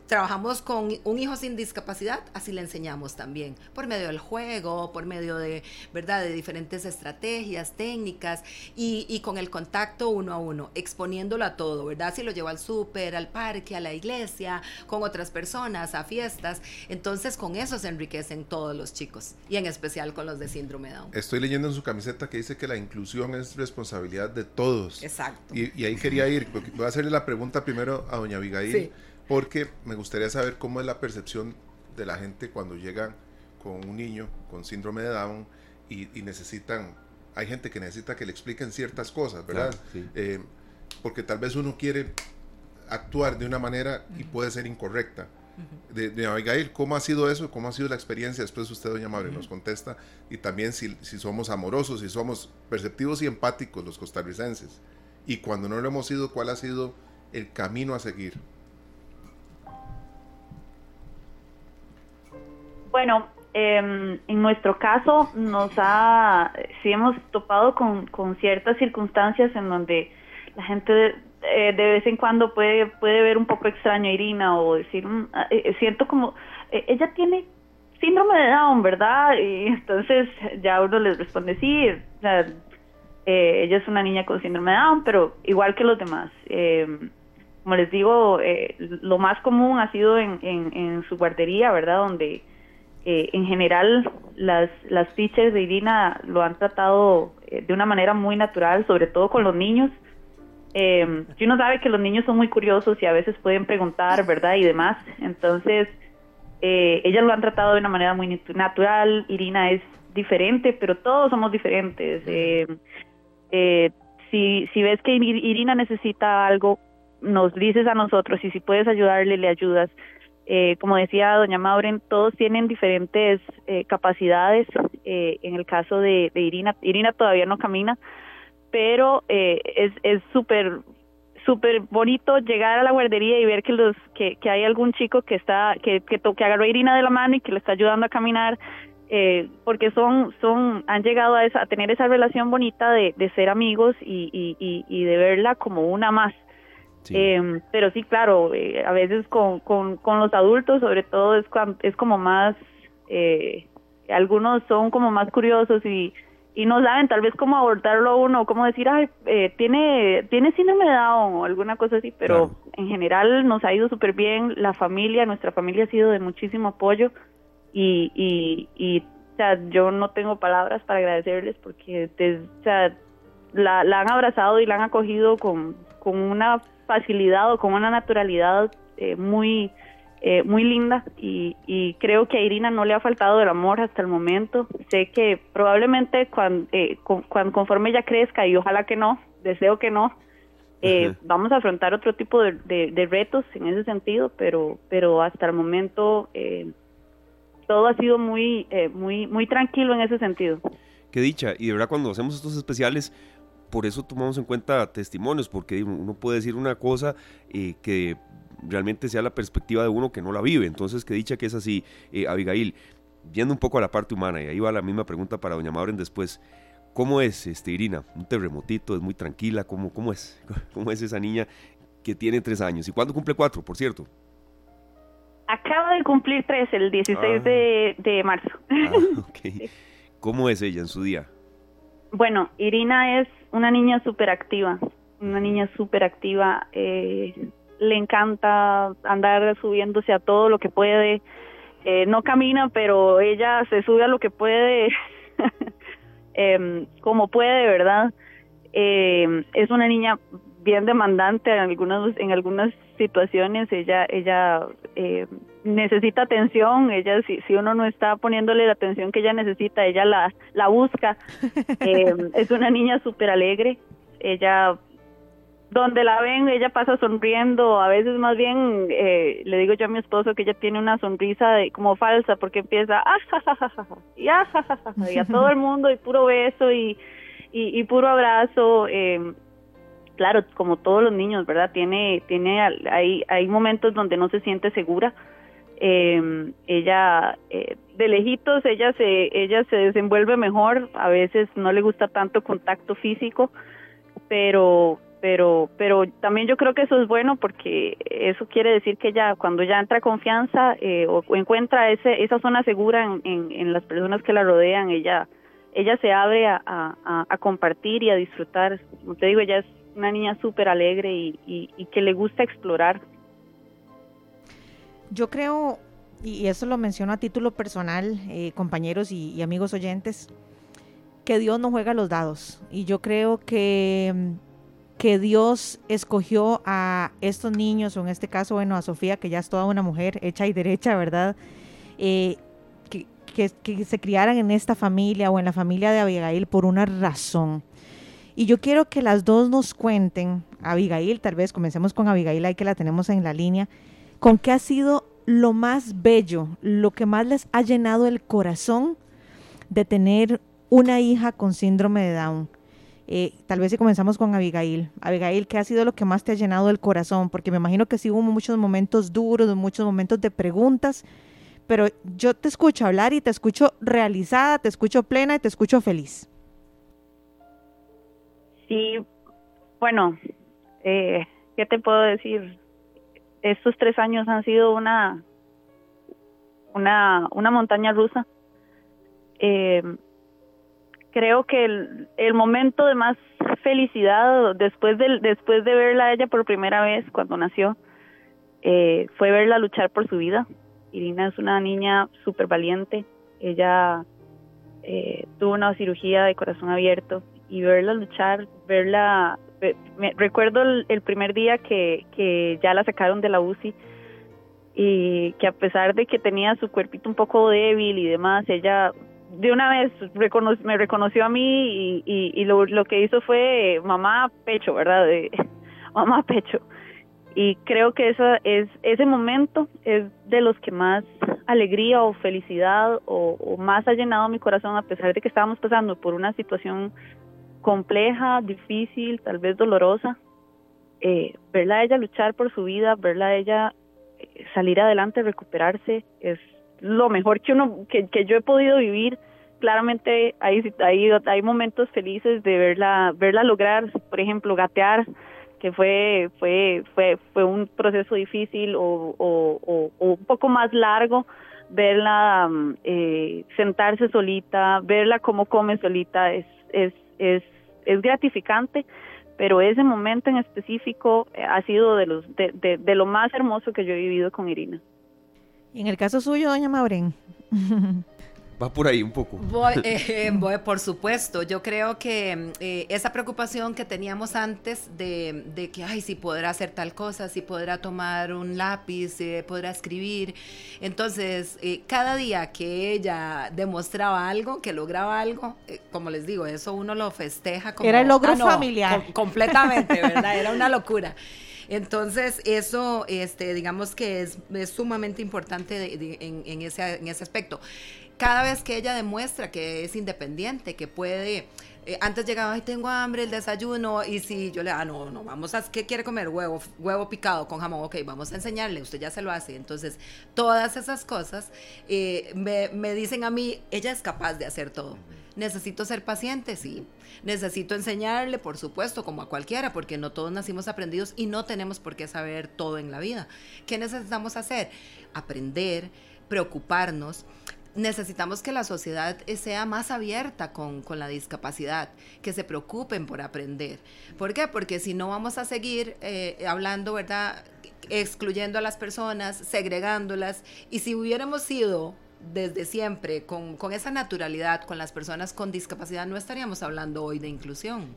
trabajamos con un hijo sin discapacidad, así le enseñamos también, por medio del juego, por medio de, ¿verdad?, de diferentes estrategias, técnicas y, con el contacto uno a uno, exponiéndolo a todo, ¿verdad? Si lo llevo al súper, al parque, a la iglesia, con otras personas, a fiestas, entonces con eso se enriquecen todos los chicos y en especial con los de síndrome Down. Estoy leyendo en su camiseta que dice que la inclusión es responsabilidad de todos. Exacto. Y, ahí quería ir, voy a hacerle la pregunta primero a doña Abigail. Sí porque me gustaría saber cómo es la percepción de la gente cuando llegan con un niño con síndrome de Down y, necesitan, hay gente que necesita que le expliquen ciertas cosas, ¿verdad? Eh, porque tal vez uno quiere actuar de una manera y puede ser incorrecta. de, Abigail, ¿cómo ha sido eso? ¿Cómo ha sido la experiencia? Después usted, doña Madre, nos contesta. Y también si, si, somos amorosos, si somos perceptivos y empáticos los costarricenses. Y cuando no lo hemos sido, ¿cuál ha sido el camino a seguir? Bueno, em, en nuestro caso nos ha, sí hemos topado con, ciertas circunstancias en donde la gente eh, de, vez en cuando puede, puede ver un poco extraño a Irina o decir, mm, ah, eh, siento como, eh, ella tiene síndrome de Down, ¿verdad? Y entonces ya uno les responde, sí, o sea, ella es una niña con síndrome de Down, pero igual que los demás. Em, como les digo, lo más común ha sido en, en su guardería, ¿verdad? Donde eh, en general las, las teachers de Irina lo han tratado eh, de una manera muy natural, sobre todo con los niños. Eh, uno sabe que los niños son muy curiosos y a veces pueden preguntar, ¿verdad? Y demás. Entonces, eh, ellas lo han tratado de una manera muy natural. Irina es diferente, pero todos somos diferentes. si, si ves que Irina necesita algo, nos dices a nosotros y si puedes ayudarle, le ayudas. Eh, como decía doña Mauren, todos tienen diferentes eh, capacidades. Eh, en el caso de, Irina, Irina todavía no camina, pero es súper súper bonito llegar a la guardería y ver que los que, hay algún chico que está que, que, que agarró a Irina de la mano y que le está ayudando a caminar porque son son han llegado a, esa, a tener esa relación bonita de, ser amigos y, y de verla como una más Em, pero sí, claro, eh, a veces con, con, con, los adultos, sobre todo, es, es como más, eh, algunos son como más curiosos y, y no saben tal vez cómo abordarlo a uno, cómo decir, ay, eh, tiene, tiene síndrome de Down o alguna cosa así, pero en general nos ha ido súper bien, la familia, nuestra familia ha sido de muchísimo apoyo y, y, y o sea, yo no tengo palabras para agradecerles porque o sea, la, la han abrazado y la han acogido con, con una facilidad o con una naturalidad eh, muy, eh, muy linda y, y, creo que a Irina no le ha faltado el amor hasta el momento. Sé que probablemente cuando, eh, conforme ella crezca y ojalá que no, deseo que no, vamos a afrontar otro tipo de, de, retos en ese sentido, pero, pero hasta el momento todo ha sido muy, muy, muy tranquilo en ese sentido. Qué dicha. Y de verdad cuando hacemos estos especiales por eso tomamos en cuenta testimonios, porque uno puede decir una cosa eh, que realmente sea la perspectiva de uno que no la vive. Entonces, que dicha que es así, eh, Abigail, viendo un poco a la parte humana, y ahí va la misma pregunta para doña Mauren después. ¿Cómo es este, Irina? Un terremotito, es muy tranquila, ¿cómo, cómo es? ¿Cómo es esa niña que tiene tres años? ¿Y cuándo cumple cuatro, por cierto? Acaba de cumplir tres, el 16 Ah. de, de marzo. Ah. ¿Cómo es ella en su día? Bueno, Irina es una niña súper activa, una niña súper activa. eh, le encanta andar subiéndose a todo lo que puede. Eh, no camina, pero ella se sube a lo que puede, em, como puede, ¿verdad? Eh, es una niña bien demandante en algunas en algunas situaciones. Ella ella eh, necesita atención. Ella si, si uno no está poniéndole la atención que ella necesita, ella la la busca. Eh, es una niña súper alegre. Ella donde la ven, ella pasa sonriendo, a veces más bien eh, le digo yo a mi esposo que ella tiene una sonrisa de, como falsa porque empieza ah, ja, ja, ja, ja, ja", y, ah, ja, ja, ja, ja, y a todo el mundo y puro beso y, y, y puro abrazo. eh, claro, como todos los niños, ¿verdad? Tiene, tiene, hay, hay momentos donde no se siente segura. Eh, ella, eh, de lejitos, ella se, ella se desenvuelve mejor. A veces no le gusta tanto contacto físico, pero, pero, pero también yo creo que eso es bueno porque eso quiere decir que ella, cuando ya entra confianza eh, o, encuentra ese, esa zona segura en, en, las personas que la rodean, ella, ella se abre a- a compartir y a disfrutar. Como te digo, ella es una niña súper alegre y, y, y que le gusta explorar. Yo creo, y eso lo menciono a título personal, eh, compañeros y, amigos oyentes, que Dios no juega los dados. Y yo creo que, que Dios escogió a estos niños, o en este caso, bueno, a Sofía, que ya es toda una mujer hecha y derecha, ¿verdad? Eh, que, que- que se criaran en esta familia o en la familia de Abigail por una razón. Y yo quiero que las dos nos cuenten, Abigail, tal vez comencemos con Abigail, ahí que la tenemos en la línea, con qué ha sido lo más bello, lo que más les ha llenado el corazón de tener una hija con síndrome de Down. Eh, tal vez si comenzamos con Abigail. Abigail, ¿qué ha sido lo que más te ha llenado el corazón? Porque me imagino que sí hubo muchos momentos duros, muchos momentos de preguntas, pero yo te escucho hablar y te escucho realizada, te escucho plena y te escucho feliz. Sí, bueno, eh, ¿qué te puedo decir? Estos tres años han sido una, una, montaña rusa. Eh, creo que el, momento de más felicidad después del, después de verla a ella por primera vez cuando nació eh, fue verla luchar por su vida. Irina es una niña súper valiente. Ella eh, tuvo una cirugía de corazón abierto y verla luchar, verla, ve- me, recuerdo el, el primer día que, ya la sacaron de la UCI y que a pesar de que tenía su cuerpito un poco débil y demás, ella de una vez me reconoció a mí y, lo, lo que hizo fue mamá pecho, ¿verdad? De, mamá pecho. Y creo que esa es, ese momento es de los que más alegría o felicidad o, o más ha llenado mi corazón a pesar de que estábamos pasando por una situación compleja, difícil, tal vez dolorosa. Eh, verla a ella luchar por su vida, verla a ella eh, salir adelante, recuperarse, es lo mejor que uno que, yo he podido vivir. Claramente hay, hay, hay momentos felices de verla, verla lograr, por ejemplo, gatear, que fue fue fue fue un proceso difícil o, o, o- o un poco más largo verla mm, eh, sentarse solita verla cómo come solita es es es es gratificante pero ese momento en específico eh, ha sido de los de, de, de lo más hermoso que yo he vivido con Irina en el caso suyo, doña Maureen. Va por ahí un poco. Voy, eh, voy, por supuesto, yo creo que eh, esa preocupación que teníamos antes de, de que, ay, si podrá hacer tal cosa, si podrá tomar un lápiz, si podrá escribir. Entonces, eh, cada día que ella demostraba algo, que lograba algo, eh, como les digo, eso uno lo festeja como... Era el logro Ah, no, familiar. com- completamente, ¿verdad? Era una locura. Entonces, eso, este, digamos que es, es sumamente importante de- de- en, en ese, en ese aspecto. Cada vez que ella demuestra que es independiente, que puede eh, antes llegaba y tengo hambre, el desayuno, y si yo le, ah, no, no, vamos a, ¿qué quiere comer? Huevo, huevo picado con jamón, ok, vamos a enseñarle, usted ya se lo hace. Entonces, todas esas cosas eh, me, me dicen a mí, ella es capaz de hacer todo. Necesito ser paciente, sí. Necesito enseñarle, por supuesto, como a cualquiera, porque no todos nacimos aprendidos y no tenemos por qué saber todo en la vida. ¿Qué necesitamos hacer? Aprender, preocuparnos necesitamos que la sociedad sea más abierta con, la discapacidad, que se preocupen por aprender. ¿Por qué? Porque si no vamos a seguir eh, hablando, ¿verdad? Excluyendo a las personas, segregándolas. Y si hubiéramos sido desde siempre, con, con, esa naturalidad, con las personas con discapacidad, no estaríamos hablando hoy de inclusión,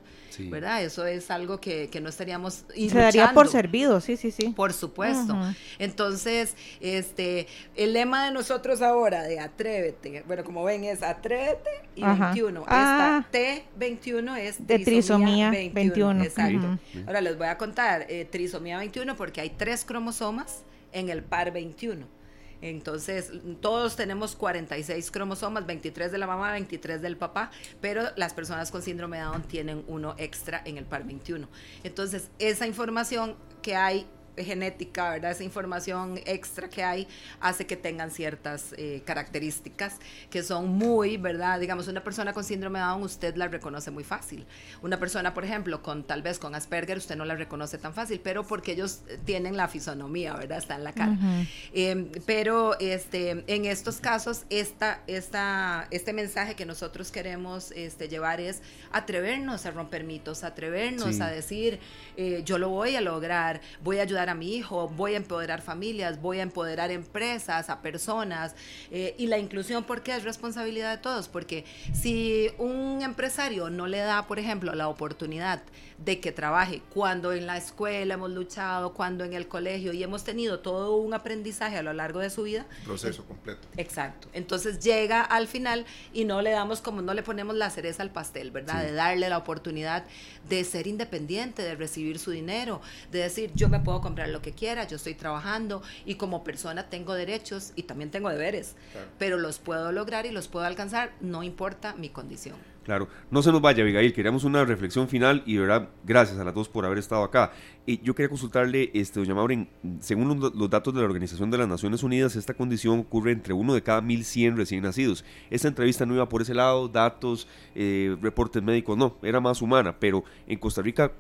¿verdad? Eso es algo que, que no estaríamos Se daría por servido, sí, sí, sí. Por supuesto. Entonces, este, el lema de nosotros ahora de Atrévete, bueno, como ven es Atrévete y 21. Ah. Esta T21 es de trisomía, 21. Exacto. Ahora les voy a contar, eh, trisomía 21 porque hay tres cromosomas en el par 21. Entonces, todos tenemos 46 cromosomas, 23 de la mamá, 23 del papá, pero las personas con síndrome de Down tienen uno extra en el par 21. Entonces, esa información que hay genética, ¿verdad? Esa información extra que hay hace que tengan ciertas eh, características que son muy, ¿verdad? Digamos, una persona con síndrome de Down usted la reconoce muy fácil. Una persona, por ejemplo, con tal vez con Asperger usted no la reconoce tan fácil, pero porque ellos tienen la fisonomía, ¿verdad? Está en la cara. Em, pero este, en estos casos, esta, esta, este mensaje que nosotros queremos este, llevar es atrevernos a romper mitos, atrevernos a decir, eh, yo lo voy a lograr, voy a ayudar a mi hijo, voy a empoderar familias, voy a empoderar empresas, a personas. Eh, y la inclusión, porque es responsabilidad de todos? Porque si un empresario no le da, por ejemplo, la oportunidad de que trabaje cuando en la escuela hemos luchado, cuando en el colegio y hemos tenido todo un aprendizaje a lo largo de su vida. Proceso completo. Exacto. Entonces llega al final y no le damos como no le ponemos la cereza al pastel, ¿verdad? De darle la oportunidad de ser independiente, de recibir su dinero, de decir yo me puedo comprar lo que quiera, yo estoy trabajando y como persona tengo derechos y también tengo deberes, pero los puedo lograr y los puedo alcanzar, no importa mi condición. Claro, no se nos vaya, Abigail, queríamos una reflexión final y de verdad, gracias a las dos por haber estado acá. Y yo quería consultarle, este, doña Maureen, según los datos de la Organización de las Naciones Unidas, esta condición ocurre entre uno de cada 1.100 recién nacidos. Esta entrevista no iba por ese lado, datos, eh, reportes médicos, no, era más humana, pero en Costa Rica,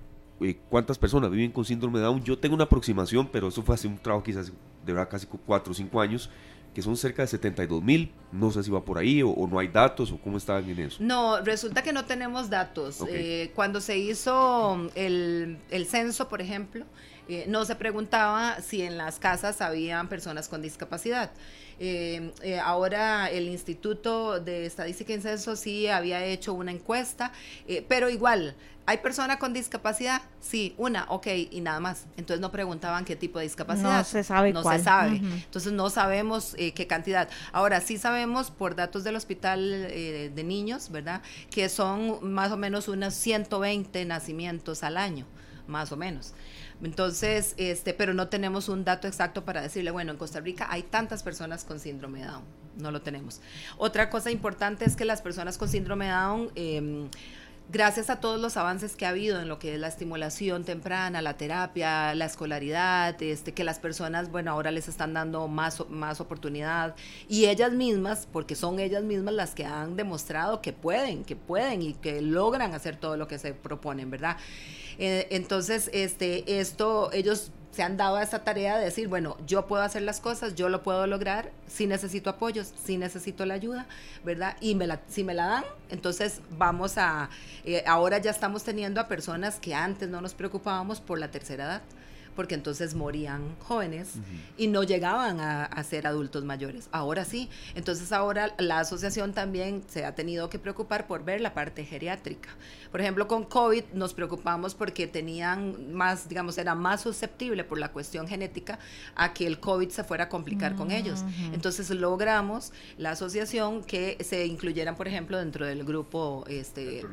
eh, ¿cuántas personas viven con síndrome de Down? Yo tengo una aproximación, pero eso fue hace un trabajo quizás de verdad casi 4 o 5 años que son cerca de 72 mil. No sé si va por ahí o, no hay datos o cómo están en eso. No, resulta que no tenemos datos. Eh, cuando se hizo el, el censo, por ejemplo, eh, no se preguntaba si en las casas habían personas con discapacidad. Eh, eh, ahora el Instituto de Estadística y Censo sí había hecho una encuesta, pero igual, ¿hay persona con discapacidad? Sí, una, ok, y nada más. Entonces no preguntaban qué tipo de discapacidad. No se sabe No se sabe. Entonces no sabemos qué cantidad. Ahora sí sabemos por datos del Hospital de Niños, ¿verdad? Que son más o menos unos 120 nacimientos al año, más o menos. Entonces, este, pero no tenemos un dato exacto para decirle, bueno, en Costa Rica hay tantas personas con síndrome de Down. No lo tenemos. Otra cosa importante es que las personas con síndrome de Down... Eh, gracias a todos los avances que ha habido en lo que es la estimulación temprana, la terapia, la escolaridad, este, que las personas, bueno, ahora les están dando más, más oportunidad y ellas mismas, porque son ellas mismas las que han demostrado que pueden, que pueden y que logran hacer todo lo que se proponen, ¿verdad? Eh, entonces, este, esto, ellos se han dado a esa tarea de decir, bueno, yo puedo hacer las cosas, yo lo puedo lograr, si necesito apoyos, si necesito la ayuda, ¿verdad? Y me la, si me la dan, entonces vamos a, eh, ahora ya estamos teniendo a personas que antes no nos preocupábamos por la tercera edad porque entonces morían jóvenes y no llegaban a, ser adultos mayores. Ahora sí, entonces ahora la asociación también se ha tenido que preocupar por ver la parte geriátrica. Por ejemplo, con COVID nos preocupamos porque tenían más, digamos, era más susceptible por la cuestión genética a que el COVID se fuera a complicar con ellos. Entonces logramos la asociación que se incluyeran, por ejemplo, dentro del grupo este,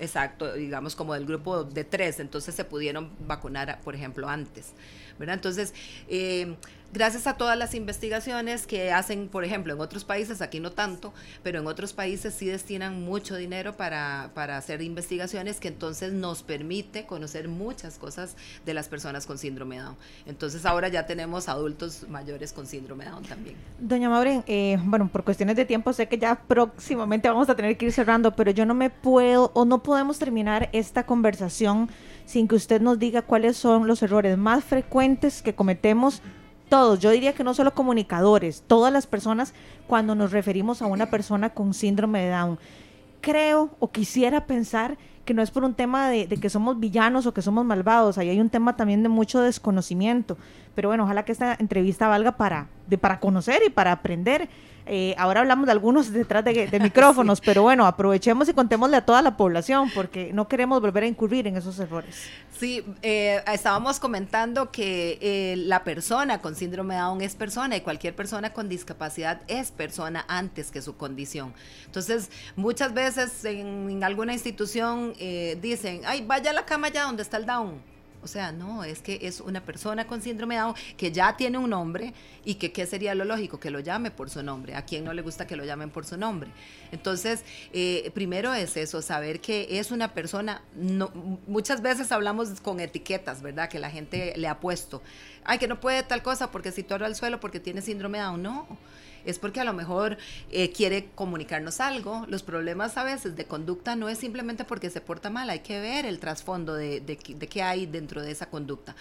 Exacto, digamos como del grupo de tres, entonces se pudieron vacunar, por ejemplo, antes. ¿verdad? Entonces, eh, gracias a todas las investigaciones que hacen, por ejemplo, en otros países, aquí no tanto, pero en otros países sí destinan mucho dinero para, para hacer investigaciones que entonces nos permite conocer muchas cosas de las personas con síndrome Down. Entonces ahora ya tenemos adultos mayores con síndrome Down también. Doña Maureen, eh, bueno, por cuestiones de tiempo sé que ya próximamente vamos a tener que ir cerrando, pero yo no me puedo o no podemos terminar esta conversación sin que usted nos diga cuáles son los errores más frecuentes que cometemos todos, yo diría que no solo comunicadores, todas las personas cuando nos referimos a una persona con síndrome de Down. Creo o quisiera pensar que no es por un tema de, que somos villanos o que somos malvados, ahí hay un tema también de mucho desconocimiento, pero bueno, ojalá que esta entrevista valga para, de, para conocer y para aprender eh, ahora hablamos de algunos detrás de, micrófonos, pero bueno, aprovechemos y contémosle a toda la población porque no queremos volver a incurrir en esos errores. Sí, eh, estábamos comentando que eh, la persona con síndrome de Down es persona y cualquier persona con discapacidad es persona antes que su condición. Entonces, muchas veces en, en alguna institución dicen, ay, vaya a la cama ya donde está el Down o sea, no, es que es una persona con síndrome Down que ya tiene un nombre y que qué sería lo lógico, que lo llame por su nombre. ¿A quién no le gusta que lo llamen por su nombre? Entonces, eh, primero es eso, saber que es una persona, no, muchas veces hablamos con etiquetas, ¿verdad? Que la gente le ha puesto. Ay, que no puede tal cosa porque si al suelo porque tiene síndrome Down. No es porque a lo mejor eh, quiere comunicarnos algo. Los problemas a veces de conducta no es simplemente porque se porta mal, hay que ver el trasfondo de, de, qué hay dentro de esa conducta.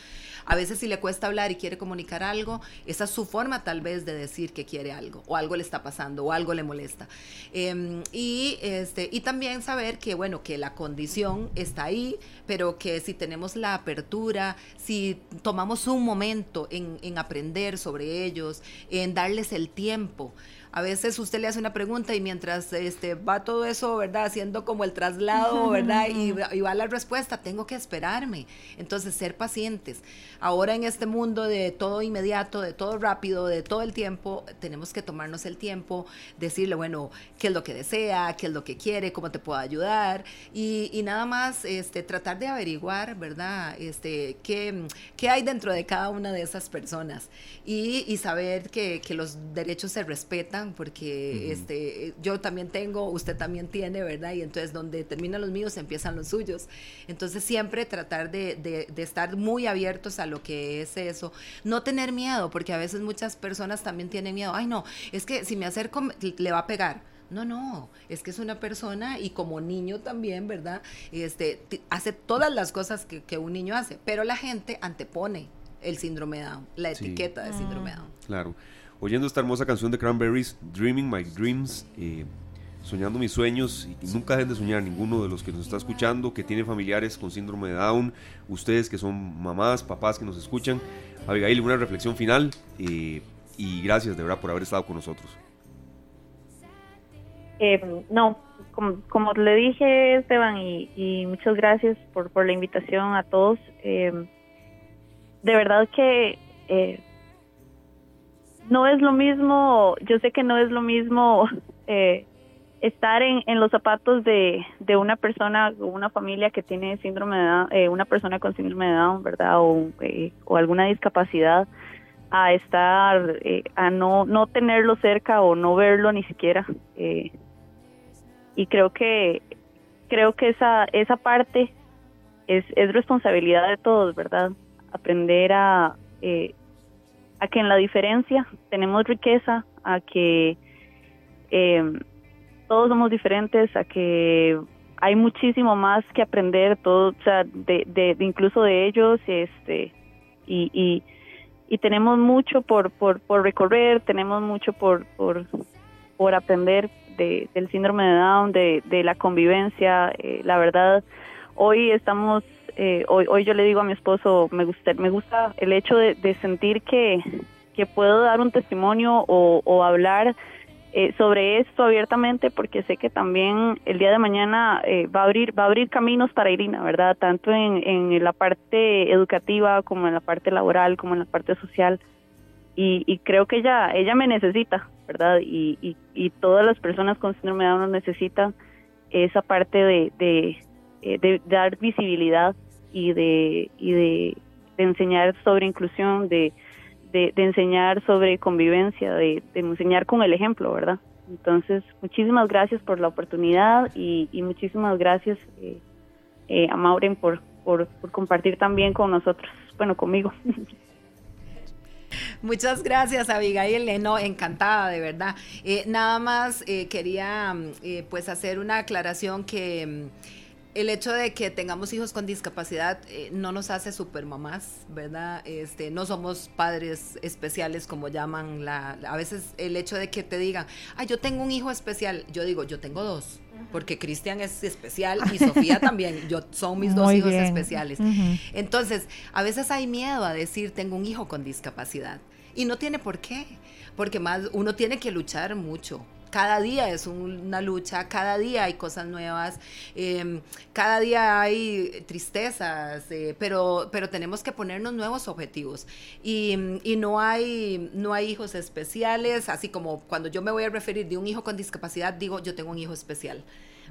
A veces si le cuesta hablar y quiere comunicar algo, esa es su forma tal vez de decir que quiere algo, o algo le está pasando, o algo le molesta. Em, y, este, y también saber que, bueno, que la condición está ahí, pero que si tenemos la apertura, si tomamos un momento en, en aprender sobre ellos, en darles el tiempo, people. A veces usted le hace una pregunta y mientras este, va todo eso, ¿verdad? Haciendo como el traslado, ¿verdad? Y, y, va la respuesta, tengo que esperarme. Entonces, ser pacientes. Ahora en este mundo de todo inmediato, de todo rápido, de todo el tiempo, tenemos que tomarnos el tiempo, decirle, bueno, qué es lo que desea, qué es lo que quiere, cómo te puedo ayudar. Y, y nada más este, tratar de averiguar, ¿verdad? Este, qué, qué hay dentro de cada una de esas personas. Y, y saber que, que los derechos se respetan, porque este, yo también tengo, usted también tiene, ¿verdad? Y entonces donde terminan los míos empiezan los suyos. Entonces siempre tratar de, de, estar muy abiertos a lo que es eso. No tener miedo, porque a veces muchas personas también tienen miedo. Ay, no, es que si me acerco le va a pegar. No, no, es que es una persona y como niño también, ¿verdad? Este, hace todas las cosas que, que un niño hace, pero la gente antepone el síndrome de Down, la etiqueta de síndrome de Down. Claro oyendo esta hermosa canción de Cranberries, Dreaming My Dreams, eh, soñando mis sueños, y nunca dejen de soñar ninguno de los que nos está escuchando, que tiene familiares con síndrome de Down, ustedes que son mamás, papás que nos escuchan. Abigail, una reflexión final eh, y gracias de verdad por haber estado con nosotros. Eh, no, como, le dije Esteban y, muchas gracias por, por, la invitación a todos. de verdad que no es lo mismo, yo sé que no es lo mismo eh, estar en, en, los zapatos de, de una persona o una familia que tiene síndrome de Down, eh, una persona con síndrome de Down, ¿verdad? O, eh, o alguna discapacidad, a estar, a no, no tenerlo cerca o no verlo ni siquiera. y creo que, creo que esa, esa parte es, es responsabilidad de todos, ¿verdad? Aprender a, eh, a que en la diferencia tenemos riqueza, a que eh, todos somos diferentes, a que hay muchísimo más que aprender, todo, o sea, de, de, incluso de ellos, este, y, y, y tenemos mucho por, por, por recorrer, tenemos mucho por, por, por aprender de, del síndrome de Down, de, de la convivencia. Eh, la verdad, hoy estamos eh, hoy, hoy yo le digo a mi esposo, me gusta, me gusta el hecho de, sentir que, puedo dar un testimonio o, hablar eh, sobre esto abiertamente porque sé que también el día de mañana eh, va a abrir va a abrir caminos para Irina verdad tanto en, la parte educativa como en la parte laboral como en la parte social. Y, y creo que ella ella me necesita verdad y, y, y todas las personas con síndrome de Down necesitan esa parte de, de dar visibilidad y de, y de, enseñar sobre inclusión, de, de, enseñar sobre convivencia, de, enseñar con el ejemplo, ¿verdad? Entonces, muchísimas gracias por la oportunidad y, muchísimas gracias eh, eh, a Mauren por, por, compartir también con nosotros, bueno, conmigo. Muchas gracias, Abigail. No, encantada, de verdad. Eh, nada más quería pues hacer una aclaración que el hecho de que tengamos hijos con discapacidad eh, no nos hace supermamás, ¿verdad? Este, no somos padres especiales como llaman la, a veces el hecho de que te digan, "Ah, yo tengo un hijo especial." Yo digo, "Yo tengo dos." Porque Cristian es especial y Sofía también. Yo son mis dos hijos especiales. Entonces, a veces hay miedo a decir, "Tengo un hijo con discapacidad." Y no tiene por qué, porque más uno tiene que luchar mucho cada día es una lucha, cada día hay cosas nuevas, em, cada día hay tristezas, eh, pero, pero tenemos que ponernos nuevos objetivos. Y, no, hay, no hay hijos especiales, así como cuando yo me voy a referir de un hijo con discapacidad, digo yo tengo un hijo especial,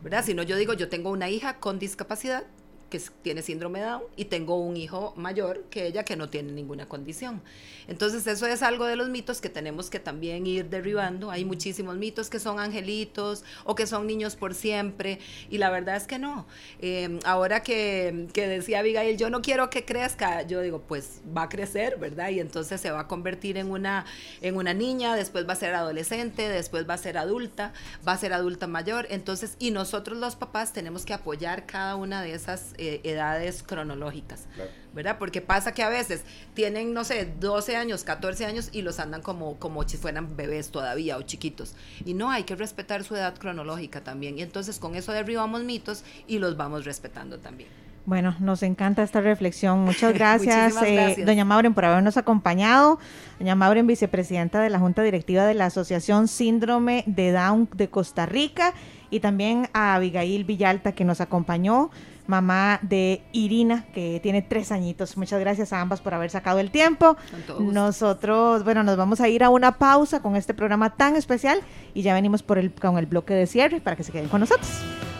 ¿verdad? Si no, yo digo yo tengo una hija con discapacidad que tiene síndrome Down y tengo un hijo mayor que ella que no tiene ninguna condición. Entonces eso es algo de los mitos que tenemos que también ir derribando. Hay muchísimos mitos que son angelitos o que son niños por siempre y la verdad es que no. Em, ahora que, que decía Abigail, yo no quiero que crezca, yo digo, pues va a crecer, ¿verdad? Y entonces se va a convertir en una, en una niña, después va a ser adolescente, después va a ser adulta, va a ser adulta mayor. Entonces, y nosotros los papás tenemos que apoyar cada una de esas eh, edades cronológicas, ¿verdad? Porque pasa que a veces tienen, no sé, 12 años, 14 años y los andan como, como si fueran bebés todavía o chiquitos. Y no, hay que respetar su edad cronológica también. Y entonces con eso derribamos mitos y los vamos respetando también. Bueno, nos encanta esta reflexión. Muchas gracias, eh, doña Mauren, por habernos acompañado. Doña Mauren, vicepresidenta de la Junta Directiva de la Asociación Síndrome de Down de Costa Rica, y también a Abigail Villalta, que nos acompañó mamá de Irina, que tiene tres añitos. Muchas gracias a ambas por haber sacado el tiempo. Nosotros, bueno, nos vamos a ir a una pausa con este programa tan especial y ya venimos por el, con el bloque de cierre para que se queden con nosotros.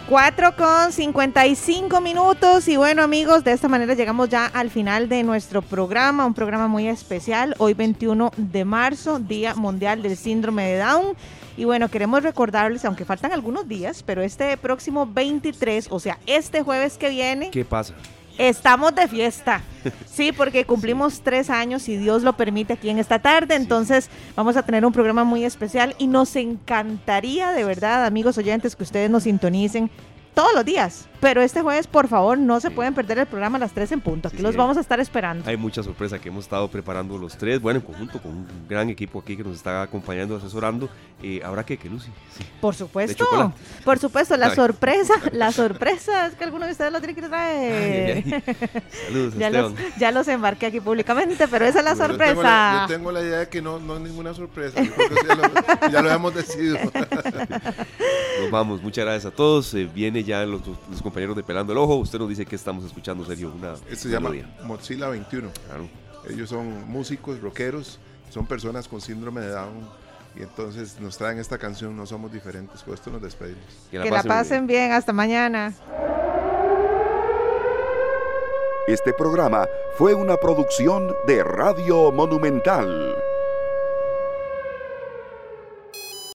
4 con 55 minutos y bueno amigos, de esta manera llegamos ya al final de nuestro programa, un programa muy especial, hoy 21 de marzo, Día Mundial del Síndrome de Down. Y bueno, queremos recordarles, aunque faltan algunos días, pero este próximo 23, o sea, este jueves que viene... ¿Qué pasa? Estamos de fiesta. Sí, porque cumplimos tres años, si Dios lo permite, aquí en esta tarde. Entonces vamos a tener un programa muy especial y nos encantaría, de verdad, amigos oyentes, que ustedes nos sintonicen todos los días. Pero este jueves, por favor, no se pueden perder el programa a las 3 en punto. Aquí los vamos a estar esperando. Hay mucha sorpresa que hemos estado preparando los tres, bueno, en conjunto con un gran equipo aquí que nos está acompañando, asesorando. Eh, ¿Habrá que, que Lucy? Por supuesto, por supuesto, la sorpresa, la sorpresa es que alguno de ustedes lo tiene que traer. Saludos, ya los, ya los embarqué aquí públicamente, pero esa es la sorpresa. Yo tengo, la, idea de que no, no hay ninguna sorpresa. ya, lo, hemos decidido. Nos vamos, muchas gracias a todos. Eh, viene ya los, compañeros de Pelando el Ojo. Usted nos dice que estamos escuchando, Sergio. Una Esto se llama Mozilla 21. Ellos son músicos, rockeros, son personas con síndrome de Down. Y entonces nos traen esta canción, No Somos Diferentes. Con esto nos despedimos. Que la, pasen, bien. Hasta mañana. Este programa fue una producción de Radio Monumental.